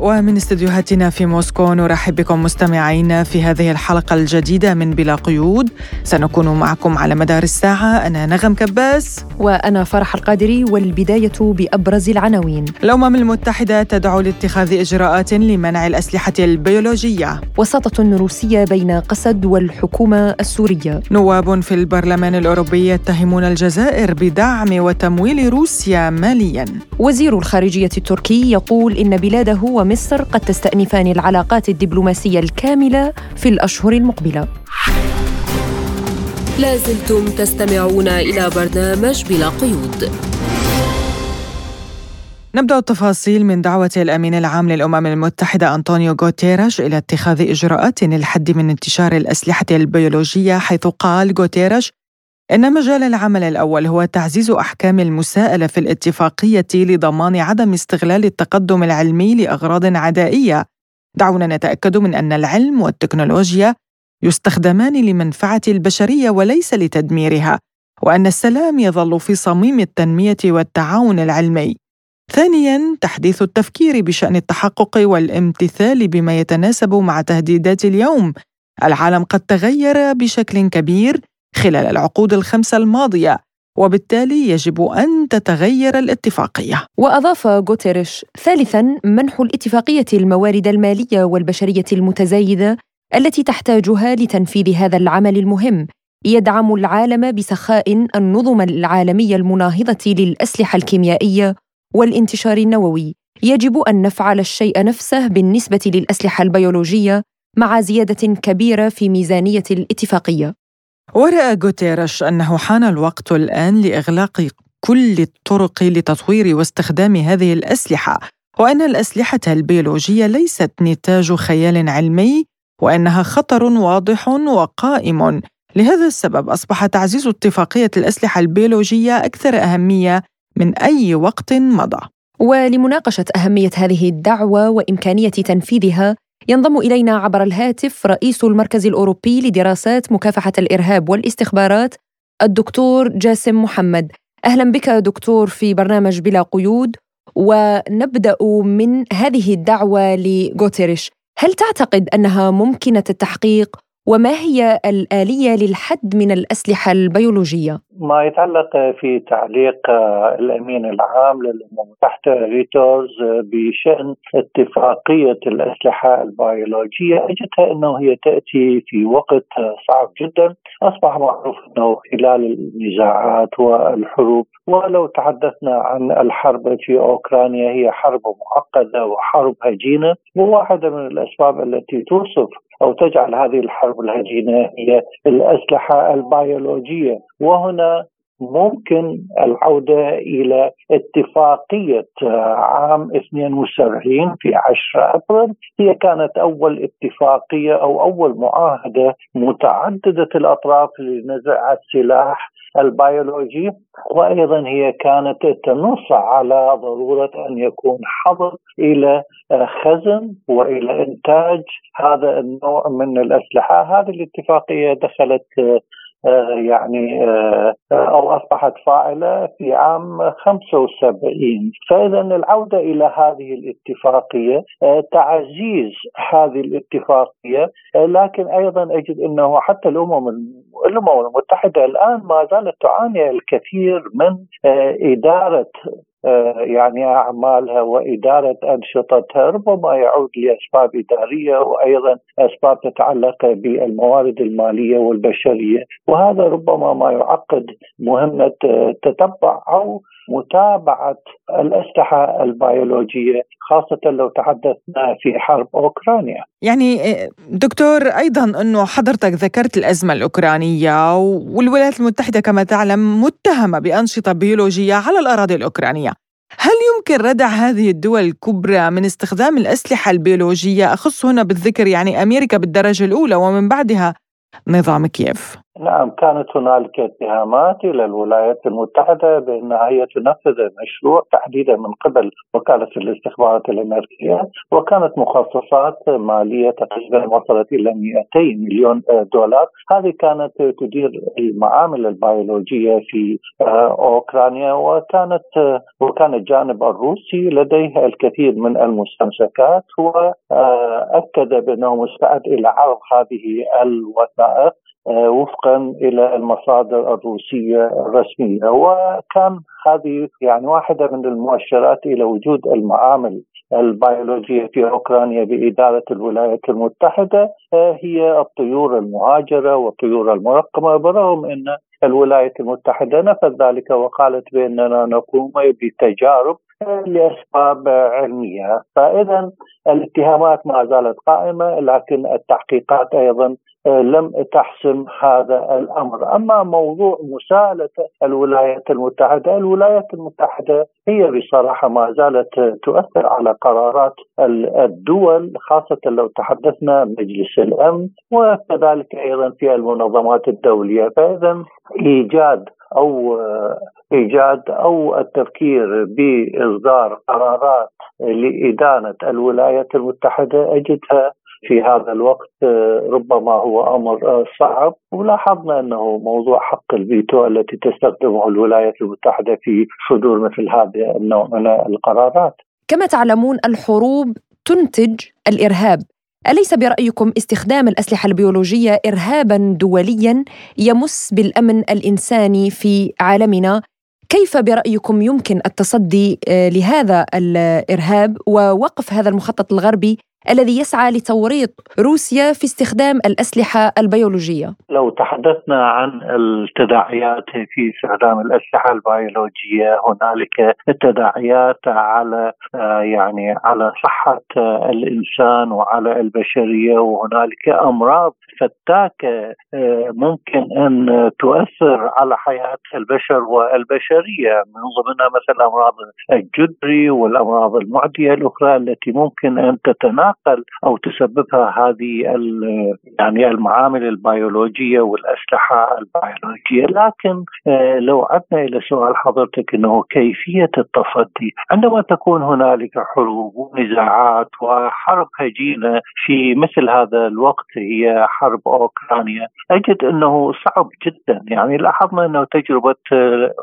ومن استديوهاتنا في موسكو نرحب بكم مستمعينا في هذه الحلقة الجديدة من بلا قيود. سنكون معكم على مدار الساعة. أنا نغم كباس. وأنا فرح القادري والبداية بأبرز العناوين. الأمم المتحدة تدعو لاتخاذ إجراءات لمنع الأسلحة البيولوجية. وسطة روسية بين قسد والحكومة السورية. نواب في البرلمان الأوروبي يتهمون الجزائر بدعم وتمويل روسيا ماليا. وزير الخارجية التركي يقول إن بلاده ومصر قد تستأنفان العلاقات الدبلوماسية الكاملة في الأشهر المقبلة. لازلتم تستمعون إلى برنامج بلا قيود. نبدأ التفاصيل من دعوة الأمين العام للأمم المتحدة أنطونيو غوتيرش إلى اتخاذ إجراءات للحد من انتشار الأسلحة البيولوجية حيث قال غوتيرش إن مجال العمل الأول هو تعزيز أحكام المساءلة في الاتفاقية لضمان عدم استغلال التقدم العلمي لأغراض عدائية. دعونا نتأكد من أن العلم والتكنولوجيا يستخدمان لمنفعة البشرية وليس لتدميرها، وأن السلام يظل في صميم التنمية والتعاون العلمي. ثانياً تحديث التفكير بشأن التحقق والامتثال بما يتناسب مع تهديدات اليوم. العالم قد تغير بشكل كبير خلال العقود الخمسة الماضية وبالتالي يجب أن تتغير الاتفاقية. وأضاف غوتيريش ثالثاً منح الاتفاقية الموارد المالية والبشرية المتزايدة التي تحتاجها لتنفيذ هذا العمل المهم يدعم العالم بسخاء النظم العالمية المناهضة للأسلحة الكيميائية والانتشار النووي. يجب أن نفعل الشيء نفسه بالنسبة للأسلحة البيولوجية مع زيادة كبيرة في ميزانية الاتفاقية. ورأى غوتيرش أنه حان الوقت الآن لإغلاق كل الطرق لتطوير واستخدام هذه الأسلحة وأن الأسلحة البيولوجية ليست نتاج خيال علمي وأنها خطر واضح وقائم. لهذا السبب أصبح تعزيز اتفاقية الأسلحة البيولوجية أكثر أهمية من أي وقت مضى. ولمناقشة أهمية هذه الدعوة وإمكانية تنفيذها ينضم إلينا عبر الهاتف رئيس المركز الأوروبي لدراسات مكافحة الإرهاب والاستخبارات الدكتور جاسم محمد. أهلا بك دكتور في برنامج بلا قيود ونبدأ من هذه الدعوة لغوتيريش هل تعتقد أنها ممكنة التحقيق وما هي الآلية للحد من الأسلحة البيولوجية؟ ما يتعلق في تعليق الأمين العام للأمم المتحدة ريتورز بشأن اتفاقية الأسلحة البيولوجية أجدها أنه هي تأتي في وقت صعب جدا أصبح معروف أنه خلال النزاعات والحروب ولو تحدثنا عن الحرب في أوكرانيا هي حرب معقدة وحرب هجينة وواحدة من الأسباب التي توصف أو تجعل هذه الحرب الهجينه هي الأسلحة البيولوجية. وهنا ممكن العودة إلى اتفاقية عام 72 في 10 أبريل. هي كانت أول اتفاقية أو أول معاهدة متعددة الأطراف لنزع السلاح البيولوجي. وأيضا هي كانت تنص على ضرورة أن يكون حظر إلى خزن وإلى إنتاج هذا النوع من الأسلحة، هذه الاتفاقية دخلت آه، يعني آه، أو أصبحت فاعلة في عام 75 فإذا العودة إلى هذه الاتفاقية آه، تعزيز هذه الاتفاقية. لكن أيضا أجد إنه حتى الأمم الأمم المتحدة الآن ما زالت تعاني الكثير من إدارة يعني أعمالها وإدارة أنشطتها ربما يعود لأسباب إدارية وأيضا أسباب تتعلق بالموارد المالية والبشرية وهذا ربما ما يعقد مهمة تتبع أو متابعة الأسلحة البيولوجية خاصة لو تحدثنا في حرب أوكرانيا. يعني دكتور أيضا إنه حضرتك ذكرت الأزمة الأوكرانية والولايات المتحدة كما تعلم متهمة بأنشطة بيولوجية على الأراضي الأوكرانية. هل يمكن ردع هذه الدول الكبرى من استخدام الأسلحة البيولوجية؟ أخص هنا بالذكر يعني أمريكا بالدرجة الأولى ومن بعدها نظام كييف نعم كانت هنالك اتهامات إلى الولايات المتحدة بانها هي تنفذ المشروع تحديدا من قبل وكالة الاستخبارات الأمريكية وكانت مخصصات مالية تقريبا وصلت إلى 200 مليون دولار. هذه كانت تدير المعامل البيولوجية في أوكرانيا وكانت وكان الجانب الروسي لديه الكثير من المستمسكات واكد بأنه مستعد إلى عرض هذه الوثائق. آه، وفقا إلى المصادر الروسية الرسمية. وكان هذه يعني واحدة من المؤشرات إلى وجود المعامل البيولوجية في أوكرانيا بإدارة الولايات المتحدة آه، هي الطيور المهاجرة والطيور المرقمة برغم إن الولايات المتحدة نفت ذلك وقالت بأننا نقوم بتجارب آه، لأسباب علمية، فاذا الاتهامات ما زالت قائمة لكن التحقيقات أيضا لم تحسم هذا الأمر، أما موضوع مساءلة الولايات المتحدة، الولايات المتحدة هي بصراحة ما زالت تؤثر على قرارات الدول خاصة لو تحدثنا مجلس الأمن وكذلك أيضا في المنظمات الدولية، فاذا إيجاد أو إيجاد أو التفكير بإصدار قرارات لإدانة الولايات المتحدة أجدها في هذا الوقت آه، ربما هو أمر آه، صعب ولاحظنا أنه موضوع حق الفيتو التي تستخدمه الولايات المتحدة في صدور مثل هذا النوع من القرارات. كما تعلمون الحروب تنتج الإرهاب أليس برأيكم استخدام الأسلحة البيولوجية إرهابا دوليا يمس بالأمن الإنساني في عالمنا؟ كيف برأيكم يمكن التصدي آه، لهذا الإرهاب ووقف هذا المخطط الغربي الذي يسعى لتوريط روسيا في استخدام الأسلحة البيولوجية. لو تحدثنا عن التداعيات في استخدام الأسلحة البيولوجية هنالك تداعيات على آه، يعني على صحة الإنسان وعلى البشرية وهنالك أمراض فتاكة آه، ممكن أن تؤثر على حياة البشر والبشرية من ضمنها مثل أمراض الجدري والأمراض المعدية الأخرى التي ممكن أن تتناقل أو تسببها هذه يعني المعامل البيولوجية والأسلحة البيولوجية. لكن آه، لو عدنا إلى سؤال حضرتك أنه كيفية التصدي عندما تكون هنالك حروب ونزاعات وحرب هجينة في مثل هذا الوقت هي حرب أوكرانيا أجد إنه صعب جدا. يعني لاحظنا إنه تجربة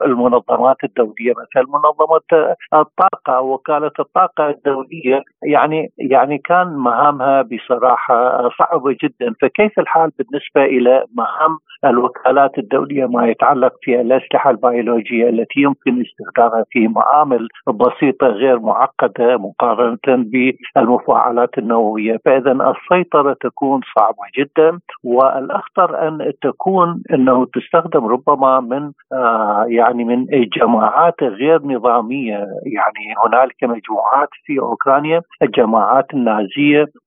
المنظمات الدولية مثلا منظمة الطاقة وكالة الطاقة الدولية يعني يعني كان مهامها بصراحة صعبة جدا. فكيف الحال بالنسبة إلى مهام الوكالات الدولية ما يتعلق في الأسلحة البيولوجية التي يمكن استخدامها في معامل بسيطة غير معقدة مقارنة بالمفاعلات النووية؟ فاذا السيطرة تكون صعبة جدا والأخطر أن تكون أنه تستخدم ربما من آه يعني من جماعات غير نظامية. يعني هنالك مجموعات في أوكرانيا الجماعات النازيه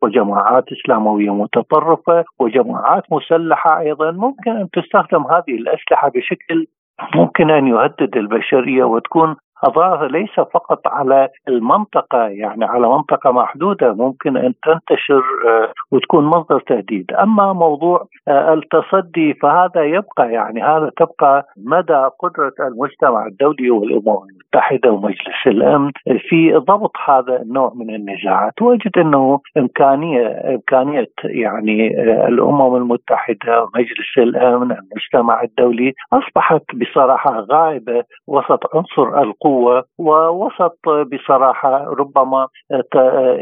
وجماعات إسلاموية متطرفة وجماعات مسلحة أيضا ممكن أن تستخدم هذه الأسلحة بشكل ممكن أن يهدد البشرية وتكون أضرارها ليس فقط على المنطقة يعني على منطقة محدودة ممكن أن تنتشر آه، وتكون مصدر تهديد. أما موضوع آه، التصدي فهذا يبقى يعني هذا تبقى مدى قدرة المجتمع الدولي والأمم المتحدة ومجلس الأمن في ضبط هذا النوع من النزاعات. وأجد أنه إمكانية إمكانية يعني آه، الأمم المتحدة ومجلس الأمن المجتمع الدولي أصبحت بصراحة غائبة وسط عنصر القوة القوة ووسط بصراحة ربما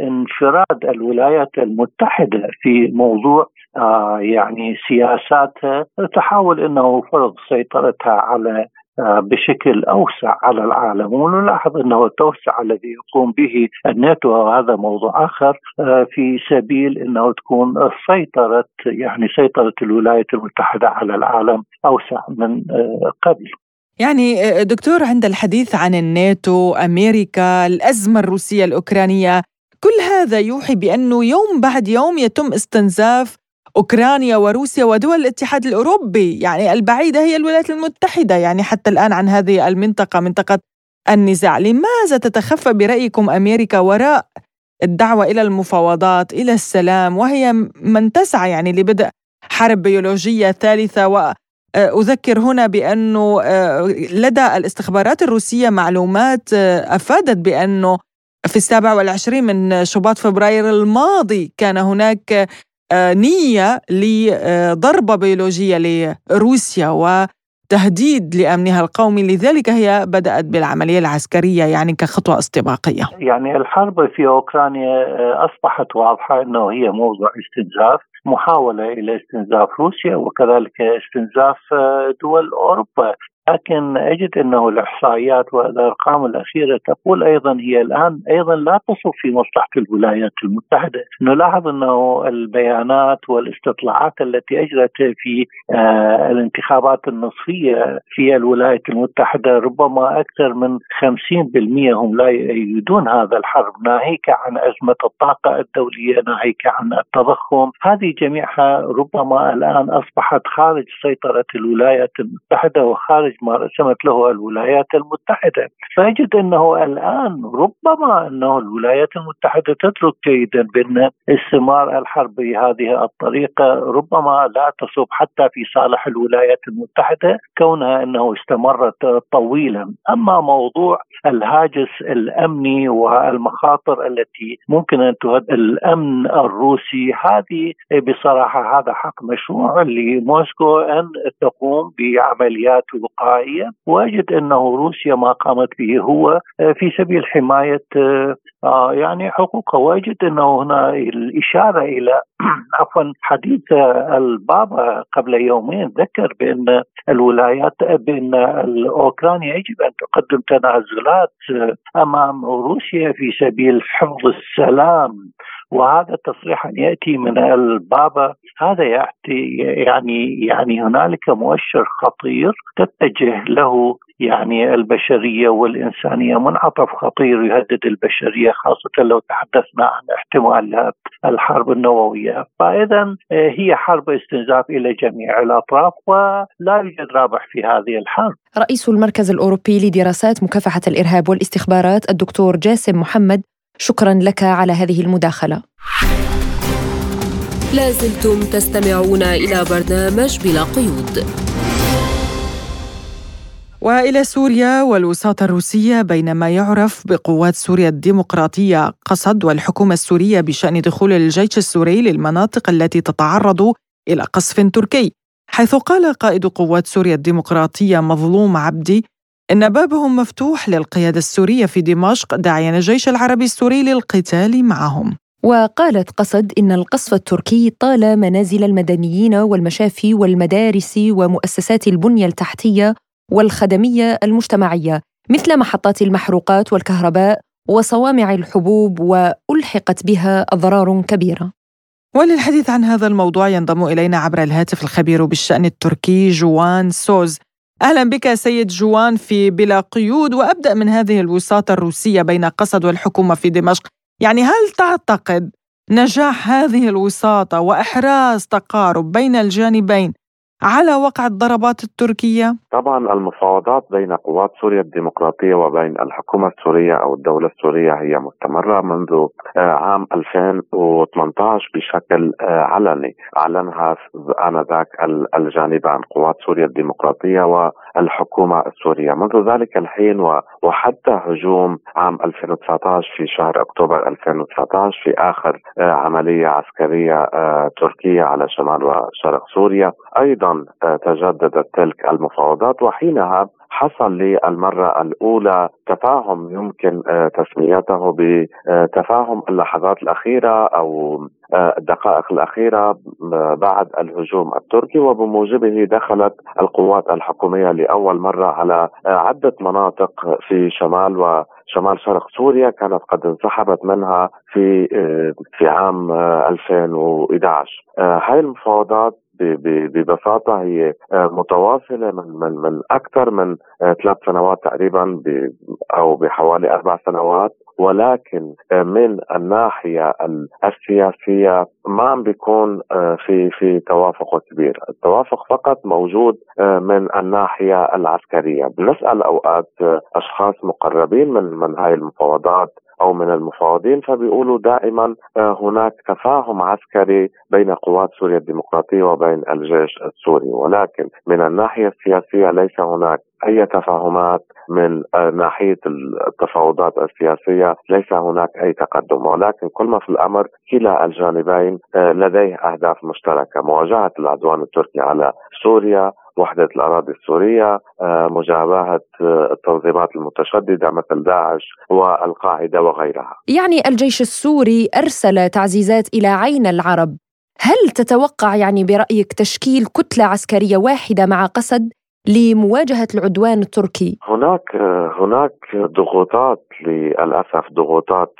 انفراد الولايات المتحدة في موضوع آه، يعني سياساتها تحاول إنه فرض سيطرتها على آه، بشكل أوسع على العالم ونلاحظ إنه التوسع الذي يقوم به الناتو وهذا موضوع آخر آه، في سبيل إنه تكون سيطرة يعني سيطرة الولايات المتحدة على العالم أوسع من قبل. يعني آه، دكتور عند الحديث عن الناتو أمريكا الأزمة الروسية الأوكرانية كل هذا يوحي بأنه يوم بعد يوم يتم استنزاف أوكرانيا وروسيا ودول الاتحاد الأوروبي. يعني البعيدة هي الولايات المتحدة. يعني حتى الآن عن هذه المنطقة منطقة النزاع. لماذا تتخفى برأيكم أمريكا وراء الدعوة إلى المفاوضات إلى السلام؟ وهي من تسعى يعني لبدء حرب بيولوجية ثالثة أذكر هنا بأنه لدى الاستخبارات الروسية معلومات أفادت بأنه في السابع والعشرين من شباط فبراير الماضي كان هناك نية لضربة بيولوجية لروسيا وتهديد لأمنها القومي. لذلك هي بدأت بالعملية العسكرية يعني كخطوة استباقية. يعني الحرب في أوكرانيا أصبحت واضحة أنه هي موضوع استنزاف. محاولة إلى استنزاف روسيا وكذلك استنزاف دول أوروبا. لكن أجد أنه الإحصائيات والارقام الأخيرة تقول أيضا هي الآن أيضا لا تصب في مصلحة الولايات المتحدة، نلاحظ أنه البيانات والاستطلاعات التي أجرت في آه الانتخابات النصفية في الولايات المتحدة ربما أكثر من 50% هم لا يؤيدون هذا الحرب ناهيك عن أزمة الطاقة الدولية، ناهيك عن التضخم، هذه جميعها ربما الآن أصبحت خارج سيطرة الولايات المتحدة وخارج ما رسمت له الولايات المتحدة. فاجد أنه الآن ربما أنه الولايات المتحدة تترك جيدا بأن استمار الحرب بهذه الطريقة ربما لا تصب حتى في صالح الولايات المتحدة كونها أنه استمرت طويلا. أما موضوع الهاجس الأمني والمخاطر التي ممكن أن تهدد الأمن الروسي هذه بصراحة هذا حق مشروع لموسكو أن تقوم بعمليات وقاية الوقائيه واجد أنه روسيا ما قامت به هو آه، في سبيل حماية آه، آه، يعني حقوقها. واجد أنه هنا الإشارة إلى عفوا حديث البابا قبل يومين ذكر بأن الولايات بأن اوكرانيا يجب أن تقدم تنازلات أمام روسيا في سبيل حفظ السلام. وهذا التصريح أن يأتي من البابا هذا يأتي يعني يعني هنالك مؤشر خطير تتجه له يعني البشرية والإنسانية منعطف خطير يهدد البشرية خاصة لو تحدثنا عن احتمالات الحرب النووية، فاذا هي حرب استنزاف إلى جميع الأطراف ولا يوجد رابح في هذه الحرب. رئيس المركز الأوروبي لدراسات مكافحة الإرهاب والاستخبارات الدكتور جاسم محمد شكرا لك على هذه المداخلة. لازلتم تستمعون إلى برنامج بلا قيود. وإلى سوريا والوساطة الروسية بين ما يعرف بقوات سوريا الديمقراطية قصد والحكومة السورية بشأن دخول الجيش السوري للمناطق التي تتعرض إلى قصف تركي حيث قال قائد قوات سوريا الديمقراطية مظلوم عبدي إن بابهم مفتوح للقيادة السورية في دمشق داعيا الجيش العربي السوري للقتال معهم. وقالت قصد إن القصف التركي طال منازل المدنيين والمشافي والمدارس ومؤسسات البنية التحتية والخدمية المجتمعية مثل محطات المحروقات والكهرباء وصوامع الحبوب وألحقت بها أضرار كبيرة. وللحديث عن هذا الموضوع ينضم إلينا عبر الهاتف الخبير بالشأن التركي جوان سوز. أهلا بك سيد جوان في بلا قيود وأبدأ من هذه الوساطة الروسية بين قسد والحكومة في دمشق. يعني هل تعتقد نجاح هذه الوساطة وإحراز تقارب بين الجانبين على وقع الضربات التركية؟ طبعا المفاوضات بين قوات سوريا الديمقراطية وبين الحكومة السورية أو الدولة السورية هي مستمرة منذ آه، عام 2018 بشكل آه، علني أعلنها آنذاك الجانبان قوات سوريا الديمقراطية والحكومة السورية منذ ذلك الحين وحتى هجوم عام 2019 في شهر أكتوبر 2019 في آخر آه، عملية عسكرية تركية على شمال وشرق سوريا أيضا آه، تجددت تلك المفاوضات وحينها حصل للمرة الأولى تفاهم يمكن آه، تسميته بتفاهم اللحظات الأخيرة أو آه، الدقائق الأخيرة بعد الهجوم التركي وبموجبه دخلت القوات الحكومية لأول مرة على عدة مناطق في شمال و شمال شرق سوريا كانت قد انسحبت منها في في عام 2011 هاي المفاوضات ببساطة هي آه، متواصلة من من من أكثر من آه، ثلاث سنوات تقريبا أو بحوالي أربع سنوات. ولكن آه، من الناحية السياسية ما عم بيكون في في توافق كبير، التوافق فقط موجود من الناحية العسكرية، بنسأل أوقات أشخاص مقربين من من هاي المفاوضات أو من المفاوضين فبيقولوا دائما هناك تفاهم عسكري بين قوات سوريا الديمقراطية وبين الجيش السوري. ولكن من الناحية السياسية ليس هناك أي تفاهمات من ناحية التفاوضات السياسية ليس هناك أي تقدم. ولكن كل ما في الأمر كلا الجانبين لديه أهداف مشتركة. مواجهة العدوان التركي على سوريا وحدة الأراضي السورية مجابهة التنظيمات المتشددة مثل داعش والقاعدة وغيرها. يعني الجيش السوري أرسل تعزيزات إلى عين العرب. هل تتوقع يعني برأيك تشكيل كتلة عسكرية واحدة مع قسد لمواجهة العدوان التركي؟ هناك هناك ضغوطات للأسف ضغوطات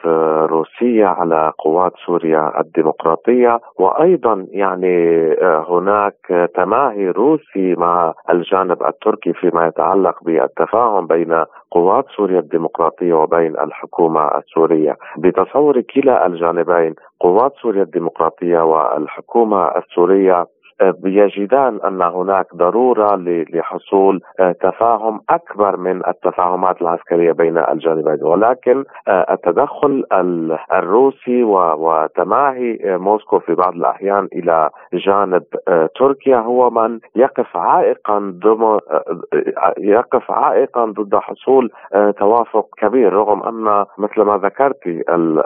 روسية على قوات سوريا الديمقراطية وأيضا يعني هناك تماهي روسي مع الجانب التركي فيما يتعلق بالتفاهم بين قوات سوريا الديمقراطية وبين الحكومة السورية بتصور كلا الجانبين قوات سوريا الديمقراطية والحكومة السورية يجدان أن هناك ضرورة لحصول آه، تفاهم أكبر من التفاهمات العسكرية بين الجانبين. ولكن آه، التدخل الروسي وتماهي آه، موسكو في بعض الأحيان إلى جانب تركيا هو من يقف عائقا يقف عائقا ضد حصول توافق كبير رغم أن مثل ما ذكرت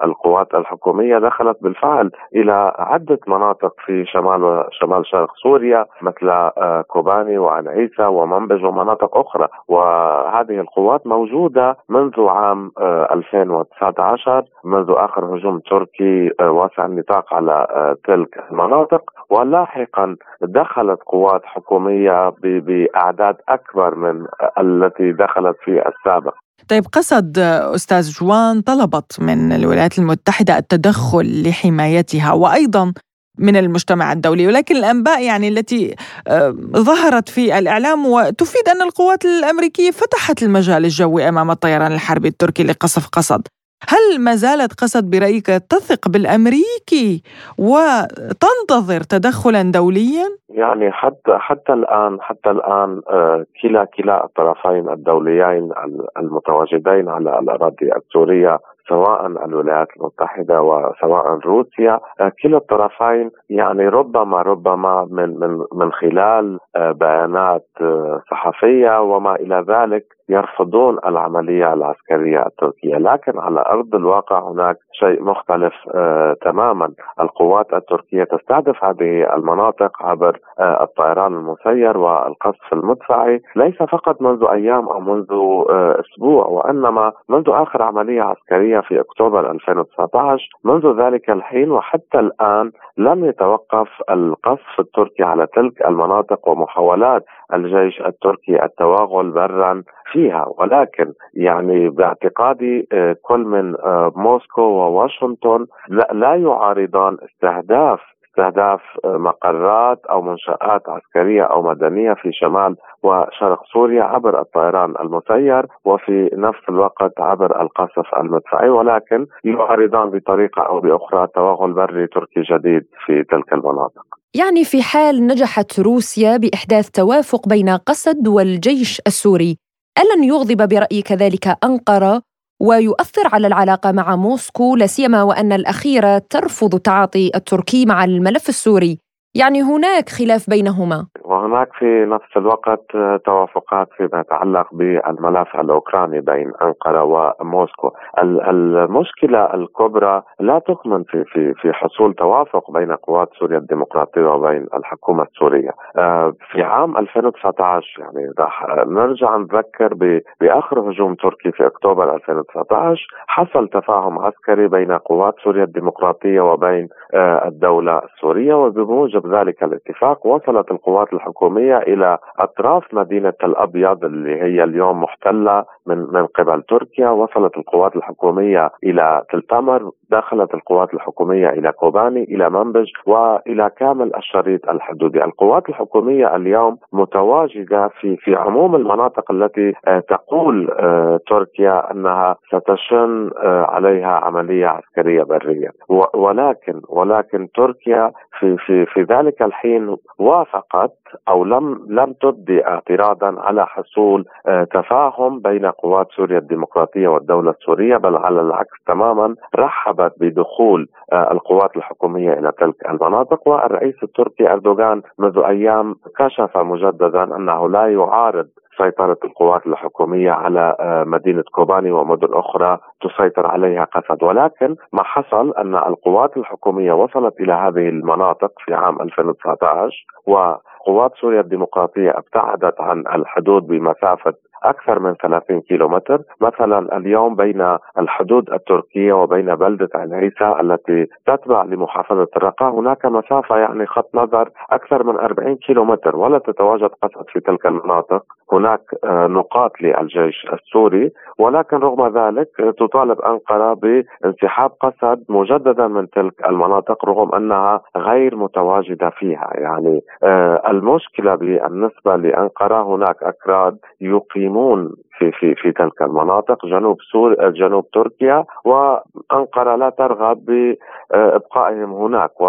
القوات الحكومية دخلت بالفعل إلى عدة مناطق في شمال شمال شرق سوريا مثل آه، كوباني وعن عيسى ومنبج ومناطق أخرى. وهذه القوات موجودة منذ عام 2019 آه، منذ آخر هجوم تركي آه، واسع النطاق على تلك المناطق. ولاحقا دخلت قوات حكومية بأعداد أكبر من التي دخلت في السابق. طيب قصد أستاذ جوان طلبت من الولايات المتحدة التدخل لحمايتها. وأيضا من المجتمع الدولي ولكن الأنباء يعني التي آه، ظهرت في الإعلام وتفيد أن القوات الأمريكية فتحت المجال الجوي أمام الطيران الحربي التركي لقصف قصد هل ما زالت قصد برأيك تثق بالأمريكي وتنتظر تدخلا دوليا؟ يعني حتى حتى الآن حتى الآن آه، كلا كلا الطرفين الدوليين المتواجدين على الأراضي السورية سواء الولايات المتحدة وسواء روسيا آه، كلا الطرفين يعني ربما ربما من من من خلال آه، بيانات آه، صحفية وما إلى ذلك يرفضون العملية العسكرية التركية، لكن على أرض الواقع هناك شيء مختلف آه تماما، القوات التركية تستهدف هذه المناطق عبر آه الطيران المسير والقصف المدفعي، ليس فقط منذ أيام أو منذ آه أسبوع وإنما منذ آخر عملية عسكرية في أكتوبر 2019 منذ ذلك الحين وحتى الآن لم يتوقف القصف التركي على تلك المناطق ومحاولات الجيش التركي التوغل برا فيها ولكن يعني باعتقادي آه، كل من آه، موسكو وواشنطن لا يعارضان استهداف استهداف آه، مقرات أو منشآت عسكرية أو مدنية في شمال وشرق سوريا عبر الطيران المسير وفي نفس الوقت عبر القصف المدفعي ولكن يعارضان بطريقة أو بأخرى توغل بري تركي جديد في تلك المناطق. يعني في حال نجحت روسيا بإحداث توافق بين قسد والجيش السوري ألن يغضب برأيك ذلك أنقرة ويؤثر على العلاقة مع موسكو لا سيما وأن الأخيرة ترفض تعاطي التركي مع الملف السوري. يعني هناك خلاف بينهما. وهناك في نفس الوقت توافقات فيما يتعلق بالملف الأوكراني بين أنقرة وموسكو، المشكلة الكبرى لا تكمن في في في حصول توافق بين قوات سوريا الديمقراطية وبين الحكومة السورية. آه، في عام 2019 يعني راح نرجع نذكر بآخر هجوم تركي في أكتوبر 2019 حصل تفاهم عسكري بين قوات سوريا الديمقراطية وبين آه، الدولة السورية وبموجب ذلك الاتفاق وصلت القوات الحكومية إلى أطراف مدينة الابيض اللي هي اليوم محتلة من من قبل تركيا. وصلت القوات الحكومية إلى تلتمر دخلت القوات الحكومية إلى كوباني إلى منبج وإلى كامل الشريط الحدودي. القوات الحكومية اليوم متواجدة في في عموم المناطق التي آه، تقول آه، تركيا أنها ستشن آه، عليها عملية عسكرية برية. ولكن ولكن تركيا في في في ذلك الحين وافقت أو لم لم تبدي اعتراضا على حصول آه، تفاهم بين قوات سوريا الديمقراطية والدولة السورية بل على العكس تماما رحبت بدخول آه، القوات الحكومية إلى تلك المناطق. والرئيس التركي أردوغان منذ أيام كشف مجددا أنه لا يعارض سيطرة القوات الحكومية على آه، مدينة كوباني ومدن أخرى تسيطر عليها قسد ولكن ما حصل أن القوات الحكومية وصلت إلى هذه المناطق في عام 2019 وقوات سوريا الديمقراطية ابتعدت عن الحدود بمسافة أكثر من 30 كيلومتر. مثلا اليوم بين الحدود التركية وبين بلدة العيسى التي تتبع لمحافظة الرقة هناك مسافة يعني خط نظر أكثر من 40 كيلومتر ولا تتواجد قسد في تلك المناطق. هناك آه، نقاط للجيش السوري ولكن رغم ذلك تطالب أنقرة بانسحاب قسد مجددا من تلك المناطق رغم أنها غير متواجدة فيها. يعني آه، المشكلة بالنسبة لأنقرة هناك أكراد يقيم يقيمون في في في تلك المناطق جنوب سوريا جنوب تركيا وأنقرة لا ترغب بإبقائهم هناك. و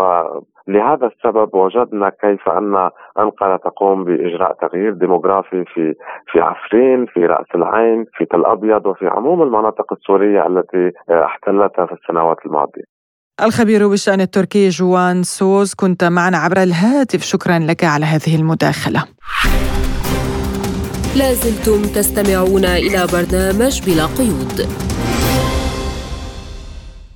لهذا السبب وجدنا كيف أن أنقرة تقوم بإجراء تغيير ديموغرافي في في عفرين، في رأس العين، في تل أبيض وفي عموم المناطق السورية التي احتلتها في السنوات الماضية. الخبير بالشأن التركي جوان سوز كنت معنا عبر الهاتف شكرا لك على هذه المداخلة. لازلتم تستمعون إلى برنامج بلا قيود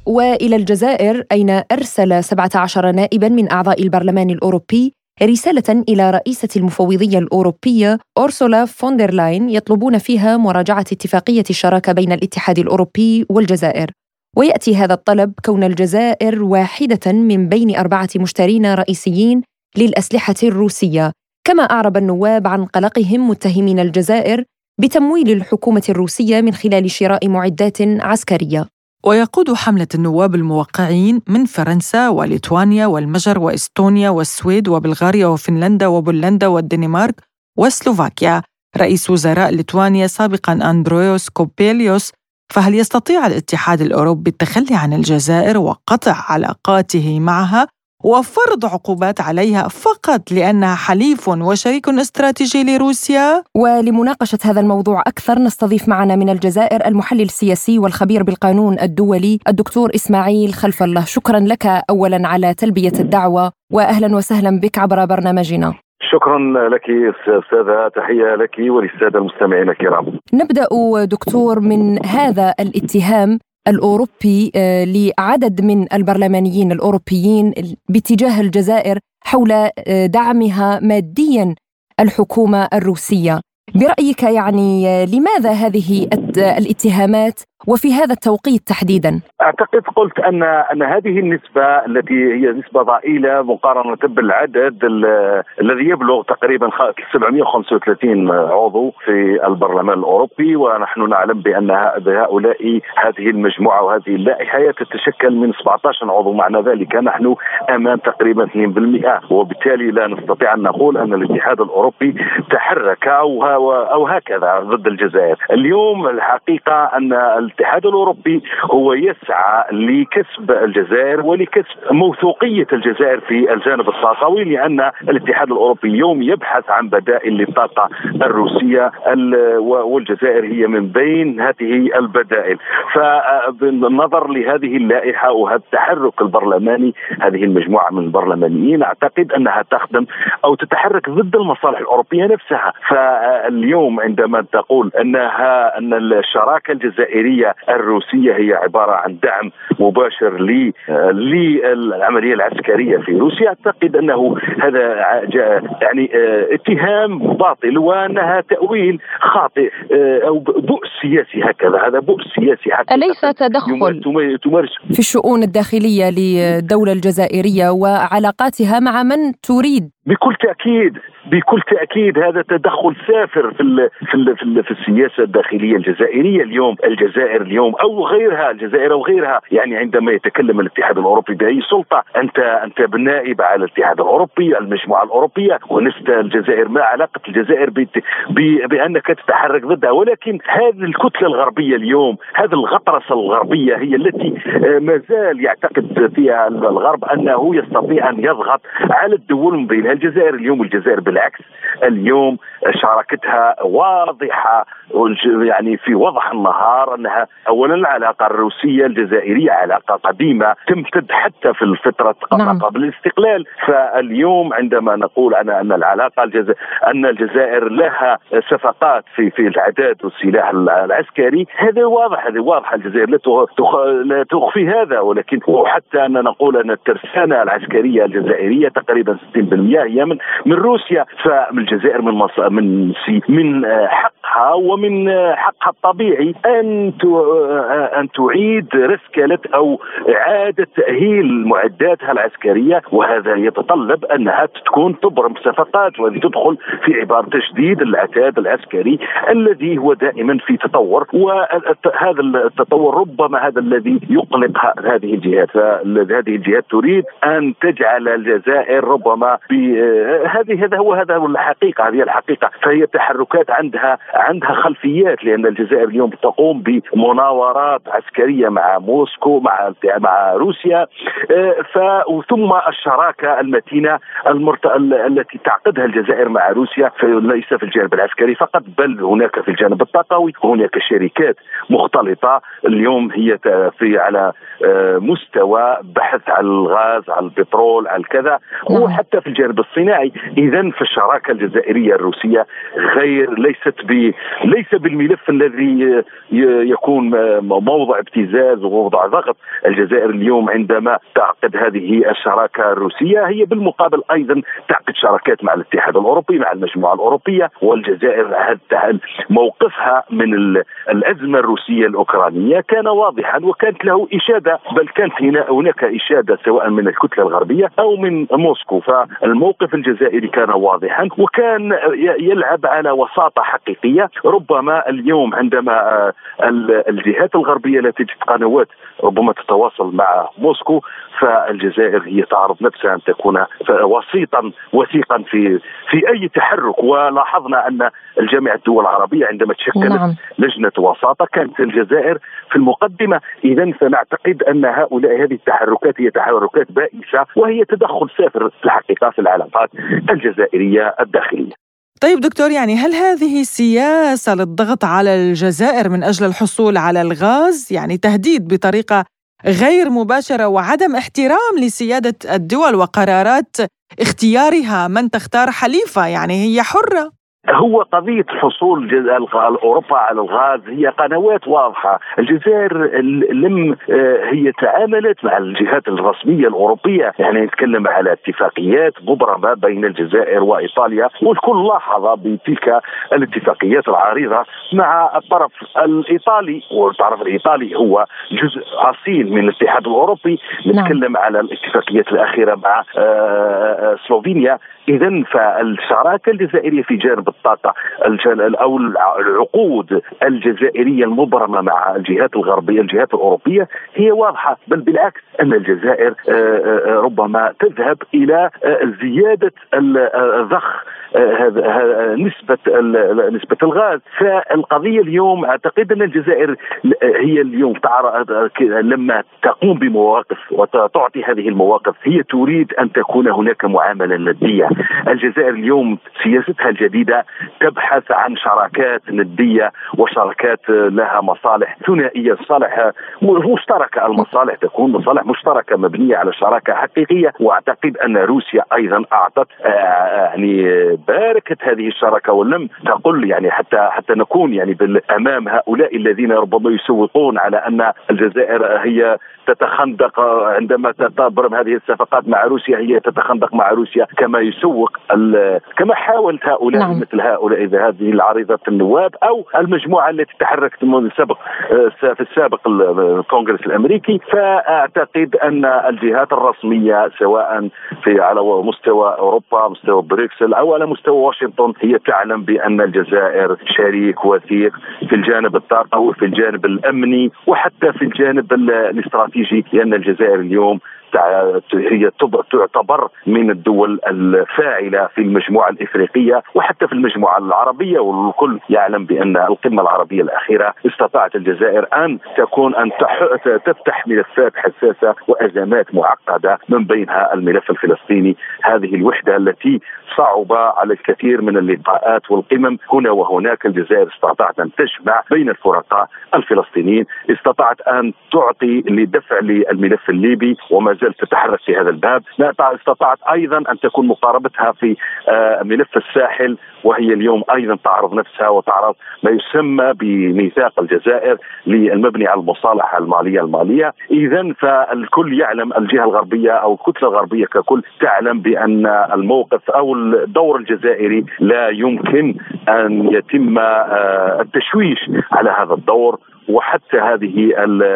وإلى الجزائر أين أرسل 17 نائبا من أعضاء البرلمان الأوروبي رسالة إلى رئيسة المفوضية الأوروبية أورسولا فوندرلاين يطلبون فيها مراجعة اتفاقية الشراكة بين الاتحاد الأوروبي والجزائر. ويأتي هذا الطلب كون الجزائر واحدة من بين أربعة مشترين رئيسيين للأسلحة الروسية. كما أعرب النواب عن قلقهم متهمين الجزائر بتمويل الحكومة الروسية من خلال شراء معدات عسكرية. ويقود حملة النواب الموقعين من فرنسا وليتوانيا والمجر وإستونيا والسويد وبلغاريا وفنلندا وبولندا والدنمارك وسلوفاكيا. رئيس وزراء ليتوانيا سابقا أندرويوس كوبيليوس فهل يستطيع الاتحاد الأوروبي التخلي عن الجزائر وقطع علاقاته معها؟ وفرض عقوبات عليها فقط لانها حليف وشريك استراتيجي لروسيا. ولمناقشة هذا الموضوع أكثر نستضيف معنا من الجزائر المحلل السياسي والخبير بالقانون الدولي الدكتور إسماعيل خلف الله. شكرا لك اولا على تلبية الدعوة واهلا وسهلا بك عبر برنامجنا. شكرا لك أستاذة تحية لك وللسادة المستمعين الكرام. نبدأ دكتور من هذا الاتهام. الأوروبي آه، لعدد من البرلمانيين الأوروبيين باتجاه الجزائر حول آه، دعمها ماديا الحكومة الروسية. برأيك يعني آه، لماذا هذه الاتهامات؟ وفي هذا التوقيت تحديدا؟ أعتقد قلت ان أن هذه النسبة التي هي نسبة ضئيلة مقارنة بالعدد الذي يبلغ تقريبا 735 عضو في البرلمان الأوروبي ونحن نعلم بأن هؤلاء هذه المجموعة وهذه اللائحة تتشكل من 17 عضو معنى ذلك نحن أمام تقريبا 2% وبالتالي لا نستطيع أن نقول أن الاتحاد الأوروبي تحرك أو أو هكذا ضد الجزائر اليوم الحقيقة أن الاتحاد الأوروبي هو يسعى لكسب الجزائر ولكسب موثوقية الجزائر في الجانب الطاقوي لأن الاتحاد الأوروبي اليوم يبحث عن بدائل للطاقة الروسية والجزائر هي من بين هذه البدائل. فبالنظر لهذه اللائحة وهذا التحرك البرلماني هذه المجموعة من البرلمانيين أعتقد أنها تخدم أو تتحرك ضد المصالح الأوروبية نفسها. فاليوم عندما تقول انها أن الشراكة الجزائرية الروسية. هي عبارة عن دعم مباشر للعملية العسكرية في روسيا. أعتقد أنه هذا يعني آه، اتهام باطل وأنها تأويل خاطئ آه، أو بؤس سياسي هكذا. هذا بؤس سياسي حقيقة أليس تدخل؟ تمارس في الشؤون الداخلية للدولة الجزائرية وعلاقاتها مع من تريد بكل تأكيد بكل تأكيد هذا تدخل سافر في ال في ال في, ال في السياسة الداخلية الجزائرية اليوم. الجزائر اليوم أو غيرها الجزائر أو غيرها. يعني عندما يتكلم الاتحاد الأوروبي بأي سلطة أنت أنت بالنائب على الاتحاد الأوروبي المجموعة الأوروبية ونست الجزائر ما علاقة الجزائر بأنك تتحرك ضدها. ولكن هذه الكتلة الغربية اليوم هذه الغطرسة الغربية هي التي ما زال يعتقد فيها الغرب أنه يستطيع أن يضغط على الدول من بينها الجزائر اليوم الجزائر بالعكس. اليوم شراكتها واضحة يعني في وضح النهار أنها اولا العلاقة الروسية الجزائرية علاقة قديمة تمتد حتى في الفترة نعم. قبل الاستقلال. فاليوم عندما نقول أنا أن العلاقة الجزائر أن الجزائر لها صفقات في في الاعداد والسلاح العسكري هذا واضح هذا واضح. الجزائر لا تخفي هذا ولكن وحتى أن نقول أن الترسانة العسكرية الجزائرية تقريبا 60% هي من من روسيا فالجزائر من مص... من من حقها ومن حقها الطبيعي أن أن تعيد رسكلة أو إعادة تأهيل معداتها العسكرية. وهذا يتطلب أنها تكون تبرم صفقات وهذه تدخل في عبارة تجديد العتاد العسكري الذي هو دائما في تطور. وهذا التطور ربما هذا الذي يقلق هذه الجهات فهذه الجهات تريد أن تجعل الجزائر ربما هذه هذا هو هذا هو الحقيقة هذه الحقيقة. فهي تحركات عندها عندها خلفيات لأن الجزائر اليوم تقوم بمناورات عسكرية مع موسكو مع مع روسيا. ف ثم الشراكة المتينة المرت... التي تعقدها الجزائر مع روسيا ليس في الجانب العسكري فقط بل هناك في الجانب الطاقوي هناك شركات مختلطة اليوم هي في على مستوى بحث على الغاز على البترول على الكذا نعم. وحتى في الجانب الصناعي. اذا في الشراكه الجزائرية الروسية غير ليست ب ليس بالملف الذي يكون موضع ابتزاز وموضع ضغط. الجزائر اليوم عندما تعقد هذه الشراكة الروسية هي بالمقابل أيضا تعقد شراكات مع الاتحاد الأوروبي مع المجموعة الأوروبية والجزائر موقفها من الأزمة الروسية الأوكرانية كان واضحا وكانت له إشادة بل كانت هناك إشادة سواء من الكتلة الغربية أو من موسكو. فالموقف الجزائري كان واضحا وكان يلعب على وساطة حقيقية. ربما اليوم عندما آه، الجهات الغربية التي تجد قنوات ربما تتواصل مع موسكو فالجزائر هي تعرض نفسها أن تكون وسيطا وثيقا في في أي تحرك. ولاحظنا أن الجامعة الدول العربية عندما تشكلت نعم. لجنة وساطة كانت الجزائر في المقدمة. اذا فنعتقد أن هؤلاء هذه التحركات هي تحركات بائسة وهي تدخل سافر في الحقيقة في العلاقات الجزائرية الداخلية. طيب دكتور يعني هل هذه سياسة للضغط على الجزائر من أجل الحصول على الغاز؟ يعني تهديد بطريقة غير مباشرة وعدم احترام لسيادة الدول وقرارات اختيارها من تختار حليفة يعني هي حرة. هو قضية حصول أوروبا على الغاز هي قنوات واضحة الجزائر لم آه، هي تعاملت مع الجهات الرسمية الأوروبية يعني نتكلم على اتفاقيات مبرمة بين الجزائر وإيطاليا والكل لاحظ بتلك الاتفاقيات العريضة مع الطرف الإيطالي والطرف الإيطالي هو جزء أصيل من الاتحاد الأوروبي نعم. نتكلم نعم. على الاتفاقيات الأخيرة مع آه، آه، سلوفينيا إذا فالشراكة الجزائرية في جانب الطاقه أو العقود الجزائرية المبرمة مع الجهات الغربية الجهات الأوروبية. هي واضحة بل بالعكس أن الجزائر آه، آه، آه، ربما تذهب إلى زيادة الضخ نسبة نسبة الغاز. فالقضية اليوم أعتقد أن الجزائر هي اليوم لما تقوم بمواقف وتعطي هذه المواقف هي تريد أن تكون هناك معاملة ندية. الجزائر اليوم سياستها الجديدة تبحث عن شراكات ندية وشراكات لها مصالح ثنائية صالح مشتركة. المصالح تكون مصالح مشتركة مبنية على شراكة حقيقية. وأعتقد أن روسيا أيضا أعطت آه، يعني باركت هذه الشراكة ولم تقل يعني حتى حتى نكون يعني امام هؤلاء الذين ربما يسوقون على أن الجزائر هي تتخندق عندما تبرم هذه الصفقات مع روسيا هي تتخندق مع روسيا كما يسوق كما حاولت هؤلاء نعم. مثل هؤلاء إذا هذه العريضة النواب أو المجموعة التي تحركت من السابق في السابق الكونغرس الأمريكي فأعتقد أن الجهات الرسمية سواء في على مستوى أوروبا مستوى بريكسل أو على مستوى واشنطن هي تعلم بأن الجزائر شريك وثيق في الجانب الطاقوي في الجانب الأمني وحتى في الجانب الاستراتيجي لأن الجزائر اليوم هي تعتبر من الدول الفاعلة في المجموعة الإفريقية وحتى في المجموعة العربية والكل يعلم بأن القمة العربية الأخيرة استطاعت الجزائر أن تكون أن تفتح ملفات حساسة وأزمات معقدة من بينها الملف الفلسطيني. هذه الوحدة التي صعب على الكثير من اللقاءات والقمم هنا وهناك. الجزائر استطاعت أن تجمع بين الفرقاء الفلسطينيين. استطاعت أن تعطي لدفع للملف الليبي وما زالت تتحرك في هذا الباب. استطاعت أيضا أن تكون مقاربتها في آه، ملف الساحل وهي اليوم أيضا تعرض نفسها وتعرض ما يسمى بميثاق الجزائر للمبني على المصالحة المالية المالية. اذا فالكل يعلم الجهة الغربية أو الكتلة الغربية ككل تعلم بأن الموقف أو الدور الجزائري لا يمكن أن يتم آه، التشويش على هذا الدور. وحتى هذه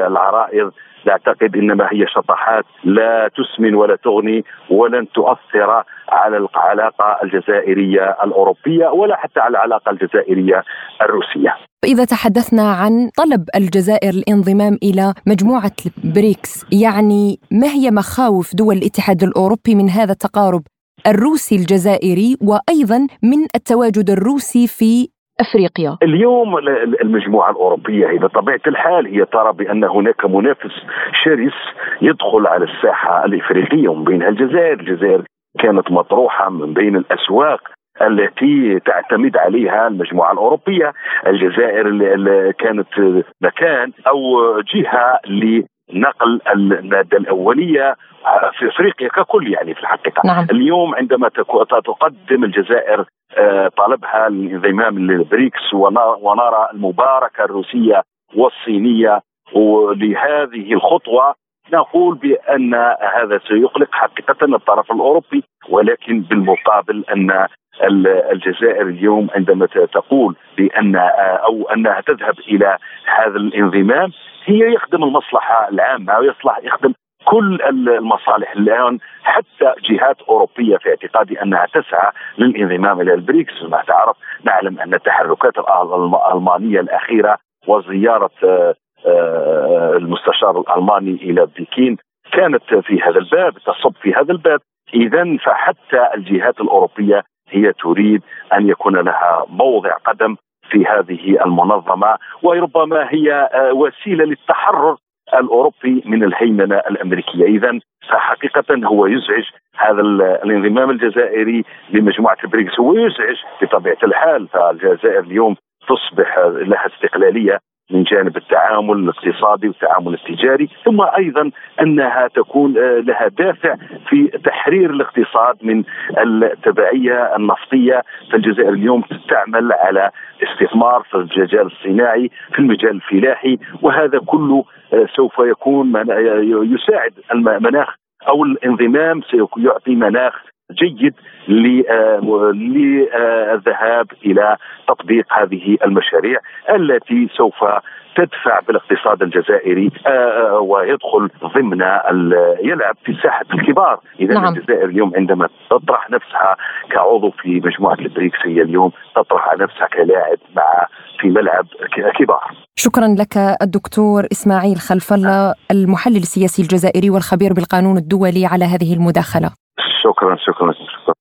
العرائض نعتقد إنما هي شطحات لا تسمن ولا تغني ولن تؤثر على العلاقة الجزائرية الأوروبية ولا حتى على العلاقة الجزائرية الروسية. إذا تحدثنا عن طلب الجزائر الانضمام إلى مجموعة بريكس يعني ما هي مخاوف دول الاتحاد الأوروبي من هذا التقارب الروسي الجزائري وأيضا من التواجد الروسي في أفريقيا. اليوم المجموعة الأوروبية هي بطبيعة الحال هي ترى بأن هناك منافس شرس يدخل على الساحة الإفريقية ومن بينها الجزائر، الجزائر كانت مطروحة من بين الأسواق التي تعتمد عليها المجموعة الأوروبية، الجزائر كانت مكان أو جهة لنقل المادة الأولية في إفريقيا ككل يعني في الحقيقة نعم. اليوم عندما تقدم الجزائر آه، طلبها للانضمام للبريكس ونرى المباركة الروسية والصينية ولهذه الخطوة نقول بأن هذا سيقلق حقيقة الطرف الأوروبي ولكن بالمقابل أن الجزائر اليوم عندما تقول بأن أو أنها تذهب إلى هذا الانضمام هي يخدم المصلحة العامة ويصلح يخدم كل المصالح الآن حتى جهات أوروبية في اعتقادي أنها تسعى للانضمام إلى البريكس. ما تعرف نعلم أن التحركات الالمانيه الأخيرة وزيارة آه، آه، المستشار الألماني إلى بكين كانت في هذا الباب تصب في هذا الباب. اذا فحتى الجهات الأوروبية هي تريد أن يكون لها موضع قدم في هذه المنظمة وربما هي آه، وسيلة للتحرر الأوروبي من الهيمنة الأمريكية، اذا فحقيقه هو يزعج هذا الانضمام الجزائري لمجموعة البريكس هو يزعج بطبيعة الحال فالجزائر اليوم تصبح لها استقلالية من جانب التعامل الاقتصادي والتعامل التجاري ثم أيضا أنها تكون آه، لها دافع في تحرير الاقتصاد من التبعية النفطية. فالجزائر اليوم تعمل على استثمار في المجال الصناعي في المجال الفلاحي وهذا كله آه، سوف يكون يساعد المناخ أو الانضمام سيعطي مناخ جيد للذهاب إلى تطبيق هذه المشاريع التي سوف تدفع بالاقتصاد الجزائري آه، آه، ويدخل ضمن يلعب في ساحه الكبار. اذا نعم. الجزائر اليوم عندما تطرح نفسها كعضو في مجموعة البريكس هي اليوم تطرح نفسها كلاعب مع في ملعب كبار. شكرا لك الدكتور إسماعيل خلف الله المحلل السياسي الجزائري والخبير بالقانون الدولي على هذه المداخلة. شكرا شكرا شكرا.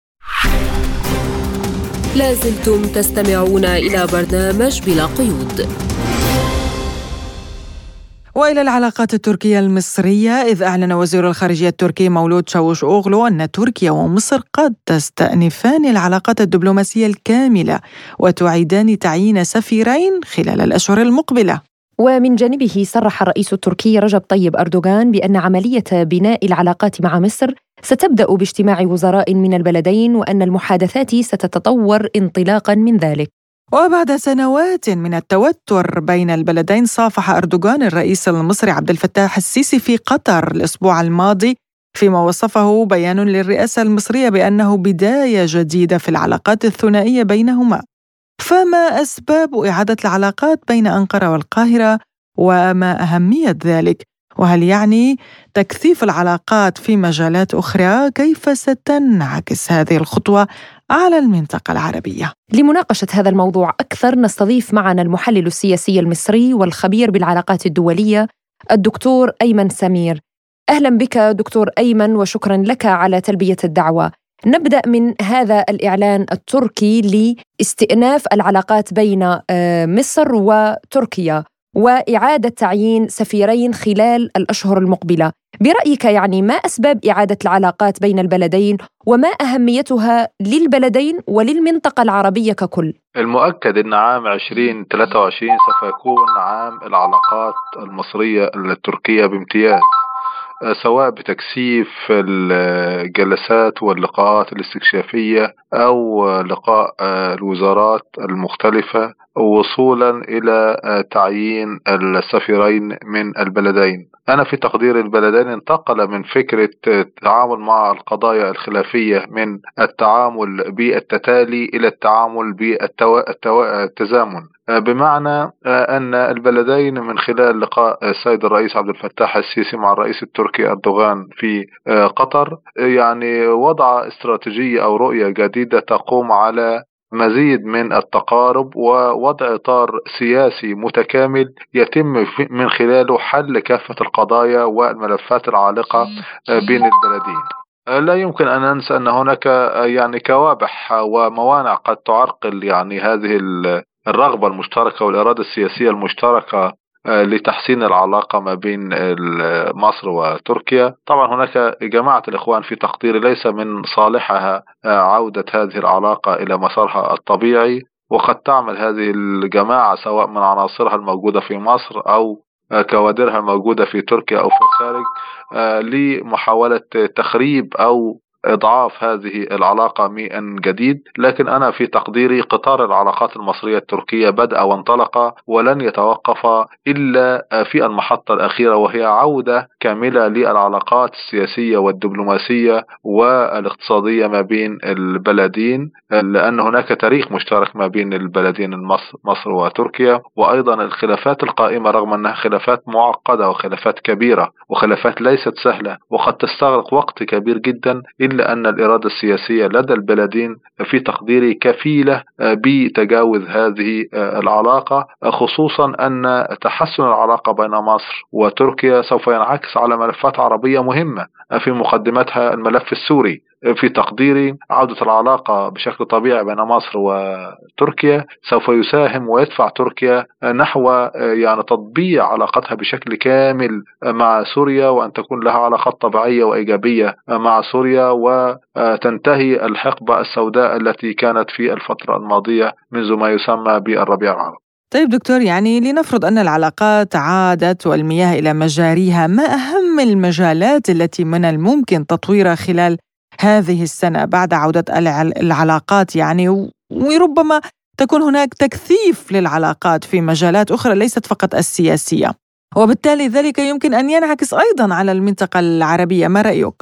لازلتم تستمعون إلى برنامج بلا قيود. وإلى العلاقات التركية المصرية إذ أعلن وزير الخارجية التركي مولود شاوش أوغلو أن تركيا ومصر قد تستأنفان العلاقات الدبلوماسية الكاملة وتعيدان تعيين سفيرين خلال الأشهر المقبلة. ومن جانبه صرح الرئيس التركي رجب طيب أردوغان بأن عملية بناء العلاقات مع مصر ستبدأ باجتماع وزراء من البلدين وأن المحادثات ستتطور انطلاقا من ذلك. وبعد سنوات من التوتر بين البلدين صافح أردوغان الرئيس المصري عبد الفتاح السيسي في قطر الأسبوع الماضي فيما وصفه بيان للرئاسة المصرية بأنه بداية جديدة في العلاقات الثنائية بينهما. فما أسباب إعادة العلاقات بين أنقرة والقاهرة وما أهمية ذلك؟ وهل يعني تكثيف العلاقات في مجالات أخرى كيف ستنعكس هذه الخطوة على المنطقة العربية؟ لمناقشة هذا الموضوع أكثر نستضيف معنا المحلل السياسي المصري والخبير بالعلاقات الدولية الدكتور أيمن سمير. أهلا بك دكتور أيمن وشكرا لك على تلبية الدعوة. نبدأ من هذا الإعلان التركي لاستئناف العلاقات بين آه، مصر وتركيا وإعادة تعيين سفيرين خلال الأشهر المقبلة. برأيك يعني ما أسباب إعادة العلاقات بين البلدين وما أهميتها للبلدين وللمنطقة العربية ككل؟ المؤكد إن عام 2023 سوف يكون عام العلاقات المصرية التركيه بامتياز. سواء بتكثيف الجلسات واللقاءات الاستكشافية أو لقاء الوزارات المختلفة وصولا إلى تعيين السفيرين من البلدين. أنا في تقدير البلدين انتقل من فكرة التعامل مع القضايا الخلافية من التعامل بالتتالي إلى التعامل بالتزامن. بمعنى أن البلدين من خلال لقاء السيد الرئيس عبد الفتاح السيسي مع الرئيس التركي أردوغان في قطر يعني وضع استراتيجية أو رؤية جديدة تقوم على مزيد من التقارب ووضع إطار سياسي متكامل يتم من خلاله حل كافة القضايا والملفات العالقة بين البلدين. لا يمكن أن ننسى أن هناك يعني كوابح وموانع قد تعرقل يعني هذه الرغبة المشتركة والإرادة السياسية المشتركة آه، لتحسين العلاقة ما بين مصر وتركيا. طبعا هناك جماعة الإخوان في تقديري ليس من صالحها آه، عودة هذه العلاقة إلى مسارها الطبيعي وقد تعمل هذه الجماعة سواء من عناصرها الموجودة في مصر أو آه، كوادرها الموجودة في تركيا أو في الخارج لمحاولة تخريب أو إضعاف هذه العلاقة من جديد لكن أنا في تقديري قطار العلاقات المصرية التركية بدأ وانطلق ولن يتوقف إلا في المحطة الأخيرة وهي عودة كاملة للعلاقات السياسية والدبلوماسية والاقتصادية ما بين البلدين لأن هناك تاريخ مشترك ما بين البلدين مصر وتركيا وأيضا الخلافات القائمة رغم أنها خلافات معقدة وخلافات كبيرة وخلافات ليست سهلة وقد تستغرق وقت كبير جدا إلا أن الإرادة السياسية لدى البلدين في تقديري كفيلة بتجاوز هذه العلاقة خصوصا أن تحسن العلاقة بين مصر وتركيا سوف ينعكس على ملفات عربية مهمة في مقدمتها الملف السوري. في تقديري عودة العلاقة بشكل طبيعي بين مصر وتركيا سوف يساهم ويدفع تركيا نحو يعني تطبيع علاقتها بشكل كامل مع سوريا وأن تكون لها علاقات طبيعية وإيجابية مع سوريا وتنتهي الحقبة السوداء التي كانت في الفترة الماضية منذ ما يسمى بالربيع العربي. طيب دكتور يعني لنفرض أن العلاقات عادت والمياه إلى مجاريها ما أهم المجالات التي من الممكن تطويرها خلال هذه السنة بعد عودة العلاقات يعني وربما تكون هناك تكثيف للعلاقات في مجالات أخرى ليست فقط السياسية وبالتالي ذلك يمكن أن ينعكس أيضا على المنطقة العربية ما رأيك؟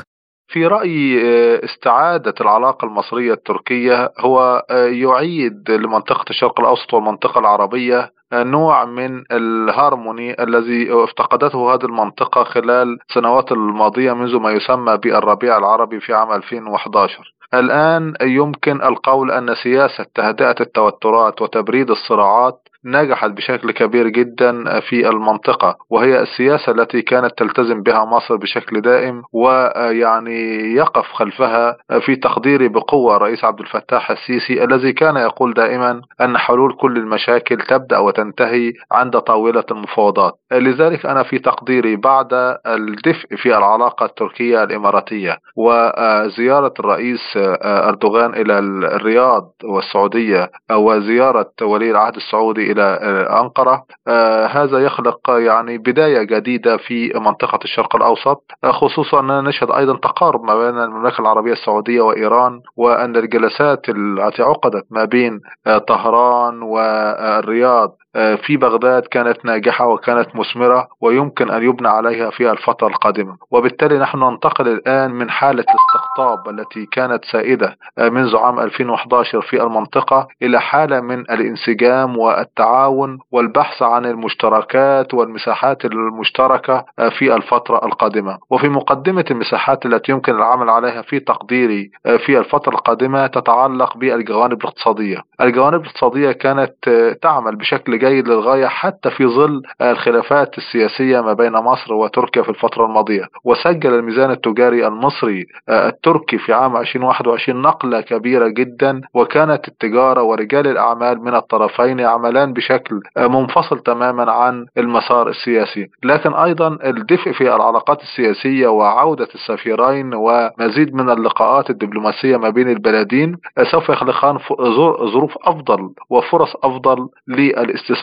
في رأيي آه، استعادة العلاقة المصرية التركية هو آه، يعيد لمنطقة الشرق الأوسط والمنطقة العربية نوع من الهارموني الذي افتقدته هذه المنطقة خلال السنوات الماضية منذ ما يسمى بالربيع العربي في عام 2011 الآن يمكن القول أن سياسة تهدئة التوترات وتبريد الصراعات نجحت بشكل كبير جدا في المنطقة وهي السياسة التي كانت تلتزم بها مصر بشكل دائم ويعني يقف خلفها في تقديري بقوة رئيس عبد الفتاح السيسي الذي كان يقول دائما أن حلول كل المشاكل تبدأ وتنتهي عند طاولة المفاوضات. لذلك أنا في تقديري بعد الدفء في العلاقة التركية الإماراتية وزيارة الرئيس أردوغان إلى الرياض والسعودية وزيارة ولي العهد السعودي إلى آه، أنقرة. آه، هذا يخلق يعني بداية جديدة في منطقة الشرق الأوسط. آه، خصوصا أننا نشهد أيضا تقارب ما بين المملكة العربية السعودية وإيران وأن الجلسات التي عقدت ما بين طهران والرياض في بغداد كانت ناجحة وكانت مثمرة ويمكن أن يبنى عليها في الفترة القادمة. وبالتالي نحن ننتقل الآن من حالة الاستقطاب التي كانت سائدة آه، منذ عام 2011 في المنطقة إلى حالة من الانسجام والتعاون والبحث عن المشتركات والمساحات المشتركة آه، في الفترة القادمة. وفي مقدمة المساحات التي يمكن العمل عليها في تقديري في الفترة القادمة تتعلق بالجوانب الاقتصادية. الجوانب الاقتصادية كانت تعمل بشكل جيد للغاية حتى في ظل الخلافات السياسية ما بين مصر وتركيا في الفترة الماضية. وسجل الميزان التجاري المصري التركي في عام 2021 نقلة كبيرة جدا وكانت التجارة ورجال الأعمال من الطرفين يعملان بشكل منفصل تماما عن المسار السياسي. لكن أيضا الدفء في العلاقات السياسية وعودة السفيرين ومزيد من اللقاءات الدبلوماسية ما بين البلدين سوف يخلقان ظروف أفضل وفرص أفضل للاستثمار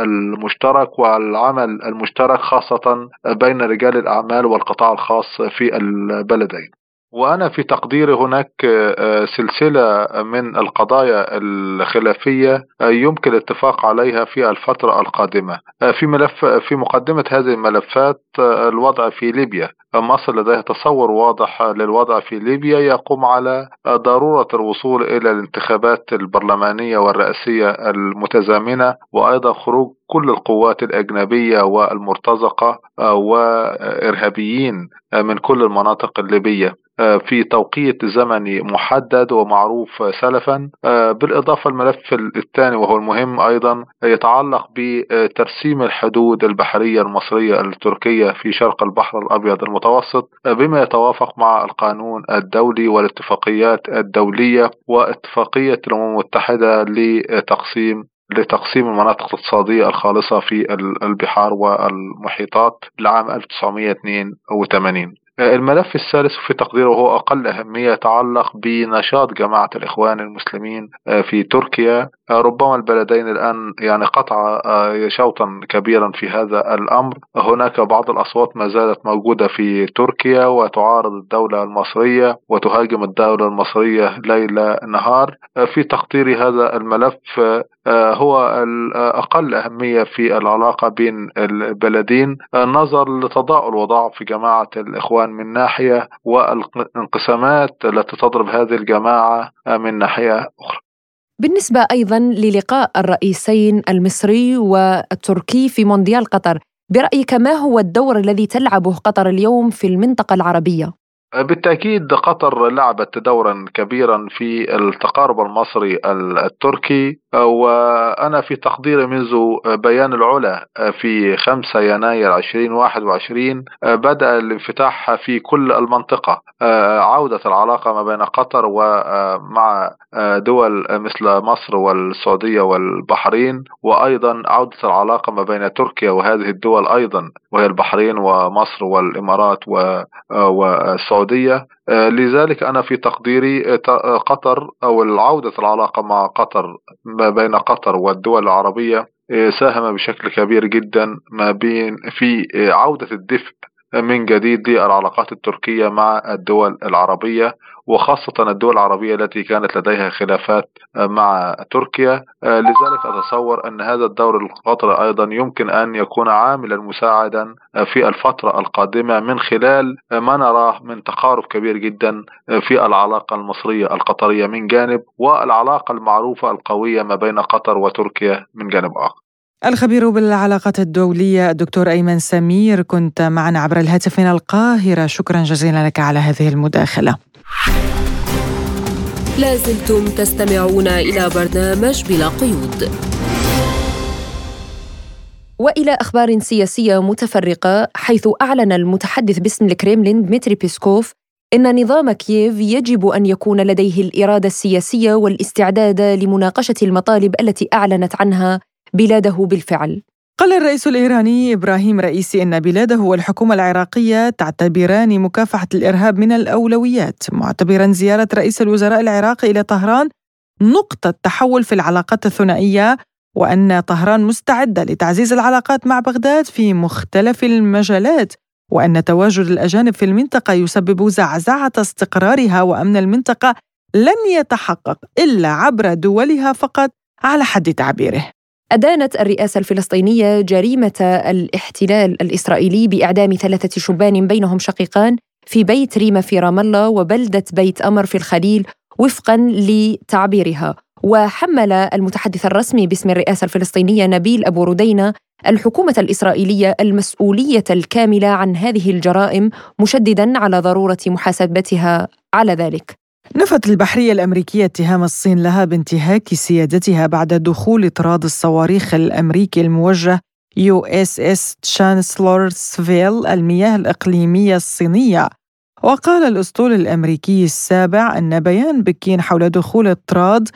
المشترك والعمل المشترك خاصة بين رجال الأعمال والقطاع الخاص في البلدين. وأنا في تقديري هناك آه، سلسلة من القضايا الخلافية آه، يمكن الاتفاق عليها في الفترة القادمة. آه، في ملف في مقدمة هذه الملفات الوضع في ليبيا. مصر لديها تصور واضح للوضع في ليبيا يقوم على ضرورة الوصول إلى الانتخابات البرلمانية والرئاسية المتزامنة وأيضا خروج كل القوات الأجنبية والمرتزقة وإرهابيين من كل المناطق الليبية. آه، في توقيت زمني محدد ومعروف سلفا. آه، بالإضافة الملف الثاني وهو المهم أيضا يتعلق بترسيم الحدود البحرية المصرية التركية في شرق البحر الأبيض المتوسط آه، بما يتوافق مع القانون الدولي والاتفاقيات الدولية واتفاقية الأمم المتحدة لتقسيم لتقسيم المناطق الاقتصادية الخالصة في البحار والمحيطات لعام 1982 الملف الثالث في تقديره وهو أقل أهمية يتعلق بنشاط جماعة الإخوان المسلمين آه، في تركيا. ربما البلدين الآن يعني قطع آه، شوطا كبيرا في هذا الأمر. هناك بعض الأصوات ما زالت موجودة في تركيا وتعارض الدولة المصرية وتهاجم الدولة المصرية ليل نهار. في تقدير هذا الملف هو الأقل أهمية في العلاقة بين البلدين. نظر لتضاؤل وضعف جماعة الإخوان من ناحية والانقسامات التي تضرب هذه الجماعة من ناحية أخرى. بالنسبة أيضا للقاء الرئيسين المصري والتركي في مونديال قطر برأيك ما هو الدور الذي تلعبه قطر اليوم في المنطقة العربية؟ بالتأكيد قطر لعبت دورا كبيرا في التقارب المصري التركي وأنا في تقديري منذ بيان العلا في 5 يناير 2021 بدأ الانفتاح في كل المنطقة. عودة العلاقة ما بين قطر ومع دول مثل مصر والسعودية والبحرين وأيضا عودة العلاقة ما بين تركيا وهذه الدول أيضا وهي البحرين ومصر والإمارات والسعودية لذلك أنا في تقديري قطر أو العودة العلاقة مع قطر ما بين قطر والدول العربية ساهم بشكل كبير جدا ما بين في عودة الدفء من جديد للعلاقات التركية مع الدول العربية وخاصة الدول العربية التي كانت لديها خلافات مع تركيا. لذلك أتصور أن هذا الدور القطري أيضا يمكن أن يكون عاملا مساعدا في الفترة القادمة من خلال ما نراه من تقارب كبير جدا في العلاقة المصرية القطرية من جانب والعلاقة المعروفة القوية ما بين قطر وتركيا من جانب آخر. الخبير بالعلاقات الدولية الدكتور أيمن سمير كنت معنا عبر الهاتف من القاهرة. شكرا جزيلا لك على هذه المداخلة. لازلتم تستمعون إلى برنامج بلا قيود. وإلى أخبار سياسية متفرقة حيث أعلن المتحدث باسم الكريملين دمتري بيسكوف إن نظام كييف يجب أن يكون لديه الإرادة السياسية والاستعداد لمناقشة المطالب التي أعلنت عنها بلاده بالفعل. قال الرئيس الإيراني إبراهيم رئيسي أن بلاده والحكومة العراقية تعتبران مكافحة الإرهاب من الأولويات معتبرا زيارة رئيس الوزراء العراقي إلى طهران نقطة تحول في العلاقات الثنائية وأن طهران مستعدة لتعزيز العلاقات مع بغداد في مختلف المجالات وأن تواجد الأجانب في المنطقة يسبب زعزعة استقرارها وأمن المنطقة لن يتحقق إلا عبر دولها فقط على حد تعبيره. أدانت الرئاسة الفلسطينية جريمة الاحتلال الإسرائيلي بإعدام ثلاثة شبان بينهم شقيقان في بيت ريما في رام الله وبلدة بيت أمر في الخليل وفقا لتعبيرها. وحمل المتحدث الرسمي باسم الرئاسة الفلسطينية نبيل أبو ردينة الحكومة الإسرائيلية المسؤولية الكاملة عن هذه الجرائم مشددا على ضرورة محاسبتها على ذلك. نفت البحرية الأمريكية اتهام الصين لها بانتهاك سيادتها بعد دخول طراد الصواريخ الأمريكي الموجه يو إس إس تشانسلورسفيل المياه الإقليمية الصينية. وقال الأسطول الأمريكي السابع أن بيان بكين حول دخول الطراد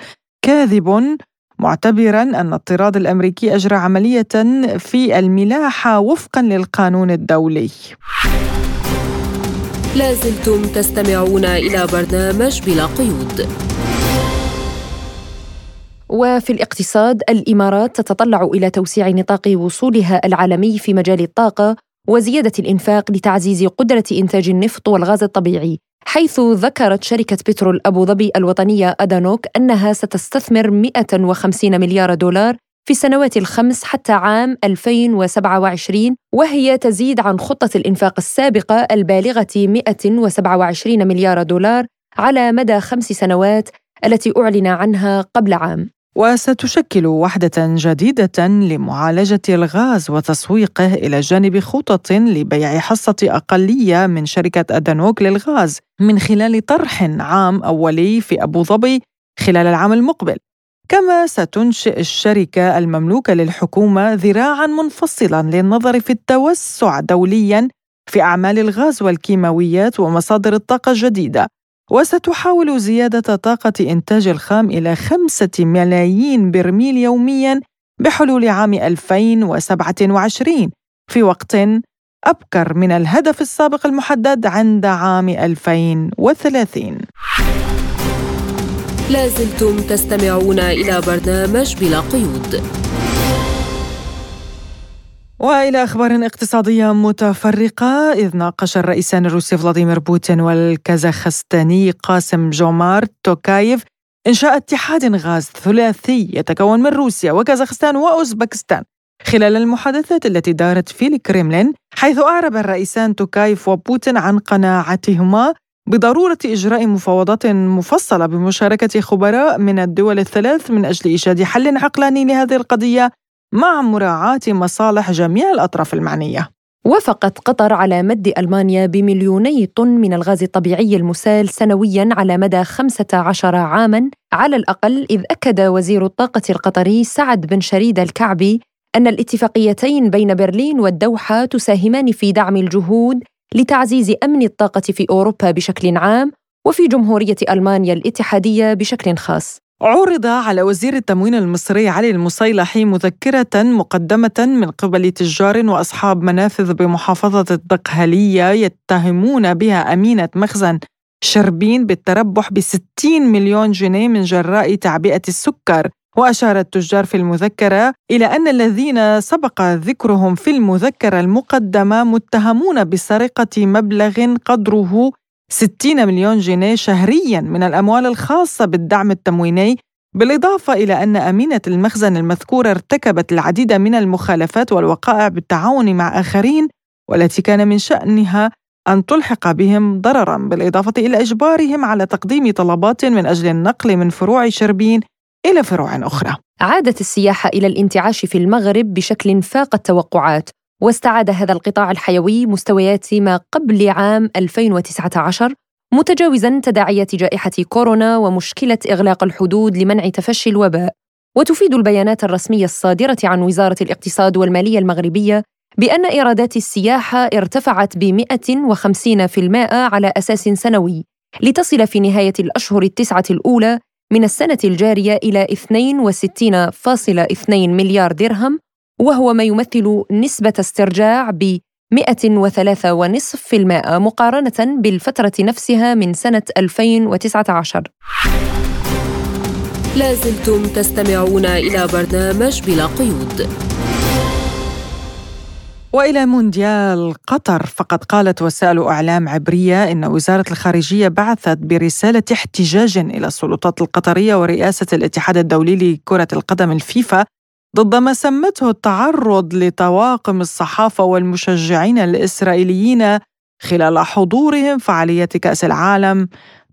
كاذب معتبرا أن الطراد الأمريكي أجرى عملية في الملاحة وفقا للقانون الدولي. لازلتم تستمعون إلى برنامج بلا قيود. وفي الاقتصاد الإمارات تتطلع إلى توسيع نطاق وصولها العالمي في مجال الطاقة وزيادة الإنفاق لتعزيز قدرة إنتاج النفط والغاز الطبيعي حيث ذكرت شركة بترول أبو ظبي الوطنية أدانوك أنها ستستثمر 150 مليار دولار في السنوات الخمس حتى عام 2027 وهي تزيد عن خطة الإنفاق السابقة البالغة 127 مليار دولار على مدى خمس سنوات التي أعلن عنها قبل عام. وستشكل وحدة جديدة لمعالجة الغاز وتسويقه إلى جانب خطط لبيع حصة أقلية من شركة أدانوك للغاز من خلال طرح عام أولي في أبو ظبي خلال العام المقبل. كما ستنشئ الشركة المملوكة للحكومة ذراعا منفصلا للنظر في التوسع دوليا في أعمال الغاز والكيماويات ومصادر الطاقة الجديدة. وستحاول زيادة طاقة إنتاج الخام إلى خمسة ملايين برميل يومياً بحلول عام 2027 في وقت أبكر من الهدف السابق المحدد عند عام 2030 لازلتم تستمعون إلى برنامج بلا قيود. وإلى أخبار اقتصادية متفرقة إذ ناقش الرئيسان الروسي فلاديمير بوتين والكازاخستاني قاسم جومار توكايف إنشاء اتحاد غاز ثلاثي يتكون من روسيا وكازاخستان وأوزبكستان خلال المحادثات التي دارت في الكريملين حيث أعرب الرئيسان توكايف وبوتين عن قناعتهما بضرورة إجراء مفاوضات مفصلة بمشاركة خبراء من الدول الثلاث من أجل إيجاد حل عقلاني لهذه القضية مع مراعاة مصالح جميع الأطراف المعنية. وافقت قطر على مد ألمانيا بمليوني طن من الغاز الطبيعي المسال سنويا على مدى 15 عاما. على الأقل إذ أكد وزير الطاقة القطري سعد بن شريد الكعبي أن الاتفاقيتين بين برلين والدوحة تساهمان في دعم الجهود لتعزيز أمن الطاقة في أوروبا بشكل عام وفي جمهورية ألمانيا الاتحادية بشكل خاص. عرض على وزير التموين المصري علي المصيلحي مذكرة مقدمة من قبل تجار وأصحاب منافذ بمحافظة الدقهلية يتهمون بها أمينة مخزن شربين بالتربح ب 60 مليون جنيه من جراء تعبئة السكر. وأشار التجار في المذكرة إلى أن الذين سبق ذكرهم في المذكرة المقدمة متهمون بسرقة مبلغ قدره 60 مليون جنيه شهريا من الأموال الخاصة بالدعم التمويني بالإضافة إلى أن أمينة المخزن المذكورة ارتكبت العديد من المخالفات والوقائع بالتعاون مع آخرين والتي كان من شأنها أن تلحق بهم ضررا بالإضافة إلى إجبارهم على تقديم طلبات من أجل النقل من فروع شربين إلى فروع أخرى. عادت السياحة إلى الانتعاش في المغرب بشكل فاق التوقعات واستعاد هذا القطاع الحيوي مستويات ما قبل عام 2019 متجاوزا تداعيات جائحة كورونا ومشكلة إغلاق الحدود لمنع تفشي الوباء. وتفيد البيانات الرسمية الصادرة عن وزارة الاقتصاد والمالية المغربية بأن إيرادات السياحة ارتفعت ب 150% على أساس سنوي لتصل في نهاية الأشهر التسعة الأولى من السنة الجارية إلى 62.2 مليار درهم وهو ما يمثل نسبة استرجاع ب 103.5% مقارنة بالفترة نفسها من سنة 2019 لازلتم تستمعون إلى برنامج بلا قيود. وإلى مونديال قطر فقد قالت وسائل إعلام عبرية إن وزارة الخارجية بعثت برسالة احتجاج إلى السلطات القطرية ورئاسة الاتحاد الدولي لكرة القدم الفيفا ضد ما سمته التعرض لطواقم الصحافة والمشجعين الإسرائيليين خلال حضورهم فعاليات كأس العالم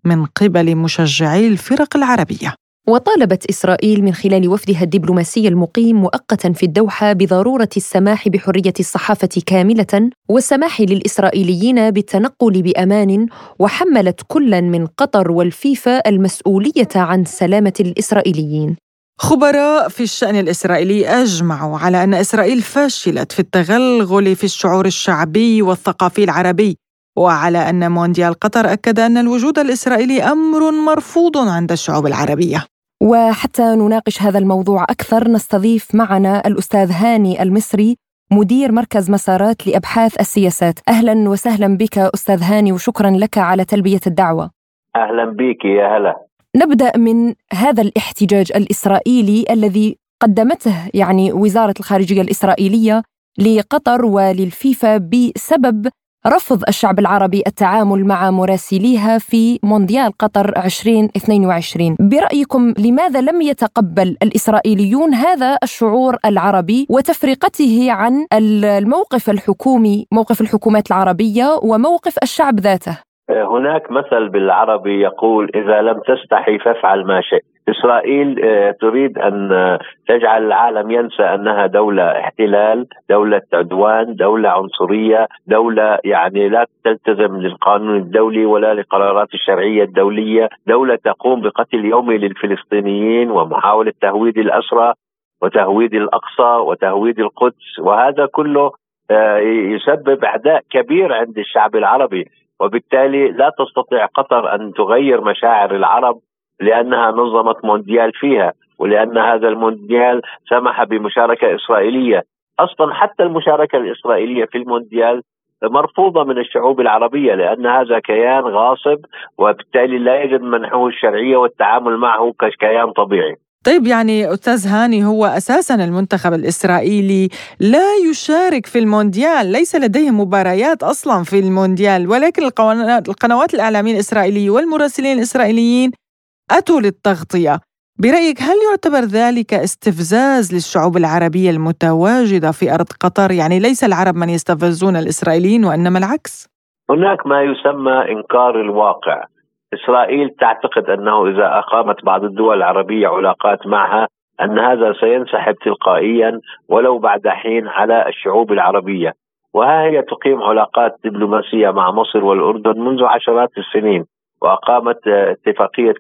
من قبل مشجعي الفرق العربية. وطالبت إسرائيل من خلال وفدها الدبلوماسي المقيم مؤقتا في الدوحة بضرورة السماح بحرية الصحافة كاملة والسماح للإسرائيليين بالتنقل بأمان وحملت كلا من قطر والفيفا المسؤولية عن سلامة الإسرائيليين. خبراء في الشأن الإسرائيلي أجمعوا على أن إسرائيل فشلت في التغلغل في الشعور الشعبي والثقافي العربي وعلى أن مونديال قطر أكد أن الوجود الإسرائيلي أمر مرفوض عند الشعوب العربية. وحتى نناقش هذا الموضوع أكثر نستضيف معنا الأستاذ هاني المصري مدير مركز مسارات لأبحاث السياسات. أهلا وسهلا بك أستاذ هاني وشكرا لك على تلبية الدعوة. أهلا بك يا هلا. نبدأ من هذا الاحتجاج الإسرائيلي الذي قدمته يعني وزارة الخارجية الإسرائيلية لقطر وللفيفا بسبب رفض الشعب العربي التعامل مع مراسليها في مونديال قطر 2022 برأيكم لماذا لم يتقبل الإسرائيليون هذا الشعور العربي وتفرقته عن الموقف الحكومي موقف الحكومات العربية وموقف الشعب ذاته؟ هناك مثل بالعربي يقول إذا لم تستحي فافعل ما شئت. إسرائيل آه، تريد أن آه، تجعل العالم ينسى أنها دولة احتلال دولة عدوان دولة عنصرية دولة يعني لا تلتزم للقانون الدولي ولا لقرارات الشرعية الدولية دولة تقوم بقتل يومي للفلسطينيين ومحاولة تهويد الأسرى وتهويد الأقصى وتهويد القدس وهذا كله آه، يسبب أعداء كبير عند الشعب العربي وبالتالي لا تستطيع قطر أن تغير مشاعر العرب لأنها نظمت مونديال فيها ولأن هذا المونديال سمح بمشاركة إسرائيلية أصلا حتى المشاركة الإسرائيلية في المونديال مرفوضة من الشعوب العربية لأن هذا كيان غاصب وبالتالي لا يجد منحه الشرعيه والتعامل معه ككيان طبيعي. طيب يعني أستاذ هاني هو أساسا المنتخب الإسرائيلي لا يشارك في المونديال، ليس لديه مباريات أصلا في المونديال ولكن القنوات الاعلاميه الاسرائيليه والمراسلين الإسرائيليين اتوا للتغطية. برأيك هل يعتبر ذلك استفزاز للشعوب العربية المتواجدة في أرض قطر؟ يعني ليس العرب من يستفزون الإسرائيليين وإنما العكس. هناك ما يسمى إنكار الواقع. إسرائيل تعتقد أنه إذا أقامت بعض الدول العربية علاقات معها أن هذا سينسحب تلقائيا ولو بعد حين على الشعوب العربية وها هي تقيم علاقات دبلوماسية مع مصر والأردن منذ عشرات السنين وأقامت اتفاقية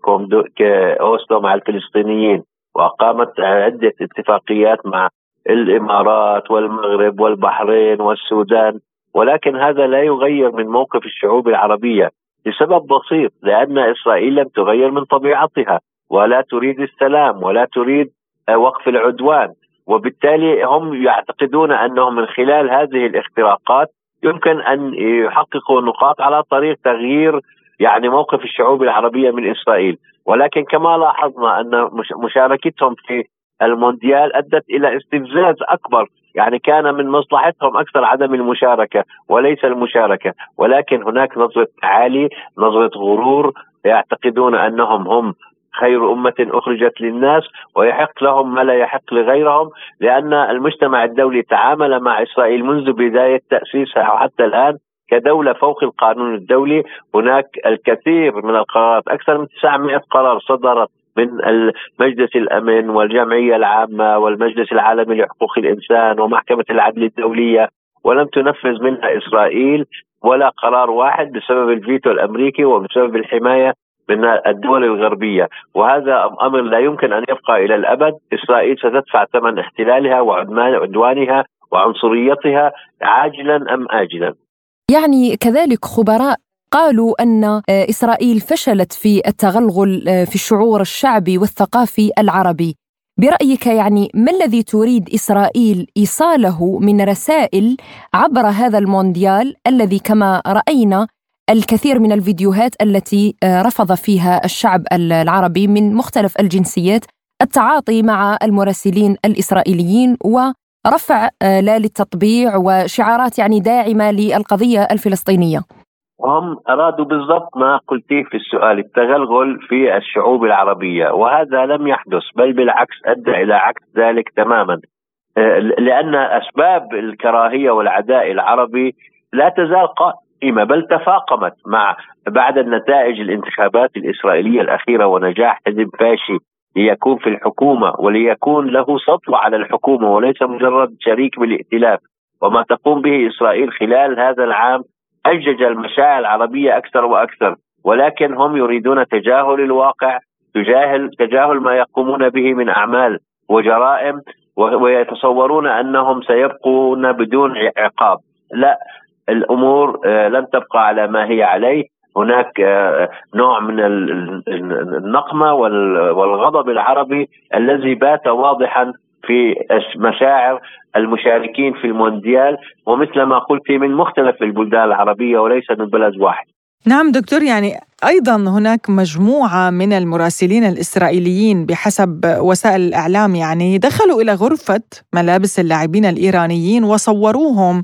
أوسلو مع الفلسطينيين وأقامت عدة اتفاقيات مع الإمارات والمغرب والبحرين والسودان. ولكن هذا لا يغير من موقف الشعوب العربية لسبب بسيط لأن إسرائيل لم تغير من طبيعتها ولا تريد السلام ولا تريد وقف العدوان. وبالتالي هم يعتقدون أنهم من خلال هذه الاختراقات يمكن أن يحققوا نقاط على طريق تغيير يعني موقف الشعوب العربية من إسرائيل. ولكن كما لاحظنا أن مشاركتهم في المونديال أدت إلى استفزاز أكبر. يعني كان من مصلحتهم أكثر عدم المشاركة وليس المشاركة. ولكن هناك نظرة تعالي نظرة غرور يعتقدون أنهم هم خير أمة أخرجت للناس ويحق لهم ما لا يحق لغيرهم لأن المجتمع الدولي تعامل مع إسرائيل منذ بداية تأسيسها وحتى الآن كدولة فوق القانون الدولي هناك الكثير من القرارات أكثر من 900 قرار صدرت من مجلس الأمن والجمعية العامة والمجلس العالمي لحقوق الإنسان ومحكمة العدل الدولية ولم تنفذ منها إسرائيل ولا قرار واحد بسبب الفيتو الأمريكي وبسبب الحماية من الدول الغربية. وهذا أمر لا يمكن أن يبقى إلى الأبد. إسرائيل ستدفع ثمن احتلالها وعدوانها وعنصريتها عاجلا أم اجلا. يعني كذلك خبراء قالوا أن آه، إسرائيل فشلت في التغلغل آه، في الشعور الشعبي والثقافي العربي. برأيك يعني ما الذي تريد إسرائيل إيصاله من رسائل عبر هذا المونديال الذي كما رأينا الكثير من الفيديوهات التي آه، رفض فيها الشعب العربي من مختلف الجنسيات التعاطي مع المراسلين الإسرائيليين ورفع لا للتطبيع وشعارات يعني داعمة للقضية الفلسطينية. هم أرادوا بالضبط ما قلتيه في السؤال التغلغل في الشعوب العربية وهذا لم يحدث بل بالعكس أدى إلى عكس ذلك تماما. آه، لأن أسباب الكراهية والعداء العربي لا تزال قائمة بل تفاقمت مع بعد النتائج الانتخابات الإسرائيلية الأخيرة ونجاح حزب فاشي. ليكون في الحكومة وليكون له سطوة على الحكومة وليس مجرد شريك بالائتلاف. وما تقوم به إسرائيل خلال هذا العام أجج المشاعر العربية أكثر وأكثر. ولكن هم يريدون تجاهل الواقع تجاهل تجاهل ما يقومون به من أعمال وجرائم ويتصورون أنهم سيبقون بدون عقاب. لا الأمور آه، لن تبقى على ما هي عليه. هناك آه، نوع من النقمة والغضب العربي الذي بات واضحا في مشاعر المشاركين في المونديال ومثل ما قلت من مختلف البلدان العربية وليس من بلد واحد. نعم دكتور يعني أيضا هناك مجموعة من المراسلين الإسرائيليين بحسب وسائل الإعلام يعني دخلوا إلى غرفة ملابس اللاعبين الإيرانيين وصوروهم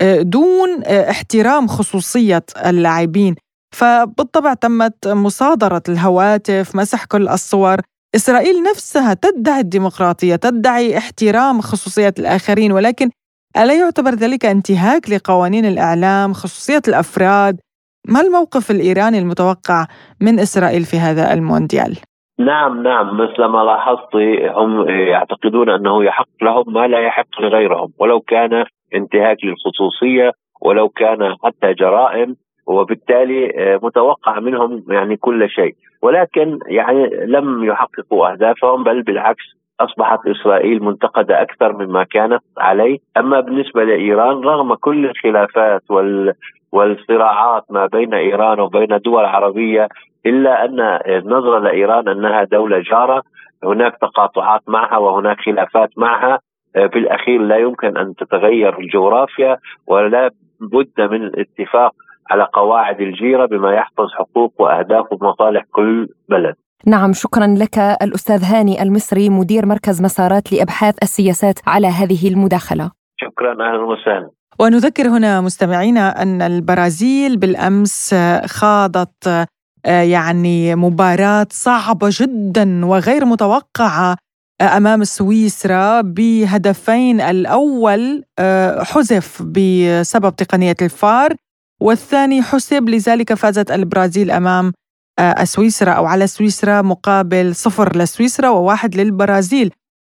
آه، دون آه، احترام خصوصية اللاعبين فبالطبع تمت مصادرة الهواتف مسح كل الصور. إسرائيل نفسها تدعي الديمقراطية تدعي احترام خصوصية الآخرين ولكن ألا يعتبر ذلك انتهاك لقوانين الإعلام خصوصية الأفراد؟ ما الموقف الإيراني المتوقع من إسرائيل في هذا المونديال؟ نعم نعم. مثل ما لاحظت هم يعتقدون أنه يحق لهم ما لا يحق لغيرهم ولو كان انتهاك للخصوصية ولو كان حتى جرائم. وبالتالي آه، متوقع منهم يعني كل شيء. ولكن يعني لم يحققوا أهدافهم بل بالعكس أصبحت إسرائيل منتقدة أكثر مما كانت عليه، أما بالنسبة لإيران رغم كل الخلافات وال والصراعات ما بين إيران وبين دول عربية إلا أن النظره لإيران أنها دولة جارة هناك تقاطعات معها وهناك خلافات معها. آه، في الاخير لا يمكن أن تتغير الجغرافيا ولا بد من الاتفاق على قواعد الجيرة بما يحفظ حقوق وأهداف ومصالح كل بلد. نعم شكرا لك الأستاذ هاني المصري مدير مركز مسارات لإبحاث السياسات على هذه المداخلة. شكرا أهلا وسهلا. ونذكر هنا مستمعينا أن البرازيل بالأمس خاضت آه، يعني مباراة صعبة جدا وغير متوقعة آه، أمام سويسرا بهدفين. الأول آه، حذف بسبب تقنية الفار. والثاني حسب لذلك فازت البرازيل أمام آه، سويسرا أو على سويسرا مقابل صفر لسويسرا وواحد للبرازيل.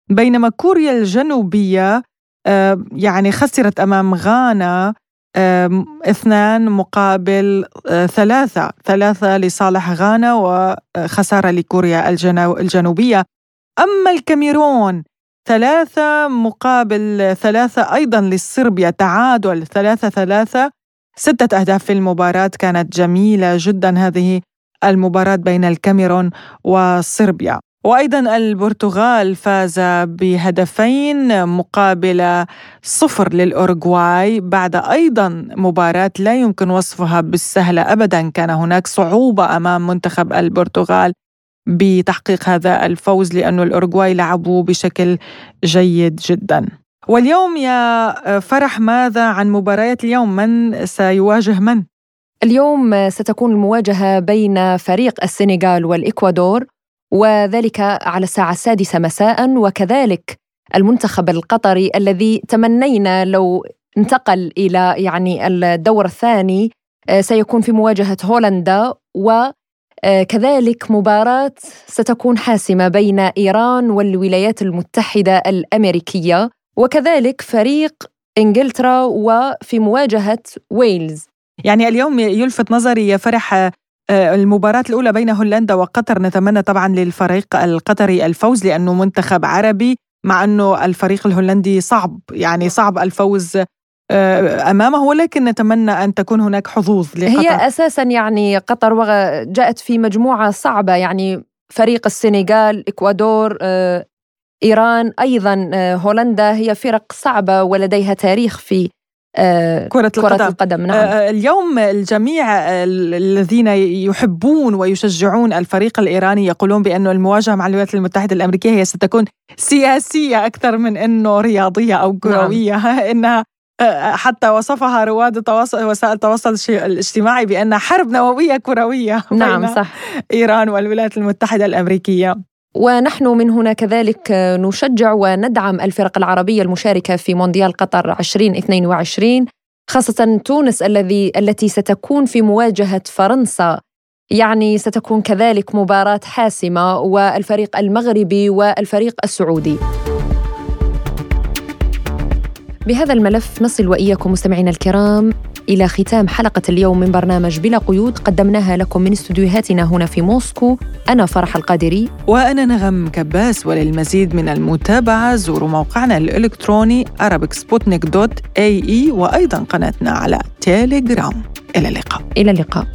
بينما كوريا الجنوبية آه، يعني خسرت أمام غانا اثنان مقابل آه، ثلاثة. ثلاثة لصالح غانا وخسارة لكوريا الجنوبية. أما الكاميرون ثلاثة مقابل ثلاثة أيضا لصربيا. تعادل ثلاثة ثلاثة ستة أهداف في المباراة كانت جميلة جدا هذه المباراة بين الكاميرون وصربيا. وأيضا البرتغال فاز بهدفين مقابل صفر للأورغواي بعد أيضا مباراة لا يمكن وصفها بالسهلة أبدا. كان هناك صعوبة أمام منتخب البرتغال بتحقيق هذا الفوز لأن الأورغواي لعبوا بشكل جيد جدا. واليوم يا فرح ماذا عن مباريات اليوم من سيواجه من؟ اليوم ستكون المواجهة بين فريق السنغال والإكوادور وذلك على الساعة السادسة مساء وكذلك المنتخب القطري الذي تمنينا لو انتقل إلى يعني الدور الثاني سيكون في مواجهة هولندا وكذلك مباراة ستكون حاسمة بين إيران والولايات المتحدة الأمريكية وكذلك فريق إنجلترا وفي مواجهة ويلز. يعني اليوم يلفت نظري يا فرح آه، المباراة الأولى بين هولندا وقطر. نتمنى طبعا للفريق القطري الفوز لأنه منتخب عربي مع أنه الفريق الهولندي صعب يعني صعب الفوز آه، أمامه. ولكن نتمنى أن تكون هناك حظوظ لقطر. هي أساسا يعني قطر جاءت في مجموعة صعبة يعني فريق السنغال إكوادور آه، إيران أيضا آه، هولندا هي فرق صعبة ولديها تاريخ في آه، كرة القدم, كرة القدم نعم. آه، اليوم الجميع الذين يحبون ويشجعون الفريق الإيراني يقولون بأن المواجهة مع الولايات المتحدة الأمريكية هي ستكون سياسية أكثر من أنه رياضية أو كروية. نعم. إنها حتى وصفها رواد التواصل وسائل التواصل الاجتماعي بأن حرب نووية كروية نعم صح. إيران والولايات المتحدة الأمريكية. ونحن من هنا كذلك نشجع وندعم الفرق العربية المشاركة في مونديال قطر 2022 خاصة تونس الذي التي ستكون في مواجهة فرنسا. يعني ستكون كذلك مباراة حاسمة والفريق المغربي والفريق السعودي. بهذا الملف نصل وإياكم مستمعينا الكرام. إلى ختام حلقة اليوم من برنامج بلا قيود. قدمناها لكم من استديوهاتنا هنا في موسكو. أنا فرح القادري. وأنا نغم كباس وللمزيد من المتابعة زوروا موقعنا الإلكتروني arabicsputnik.ae وأيضا قناتنا على تيليجرام إلى اللقاء. إلى اللقاء.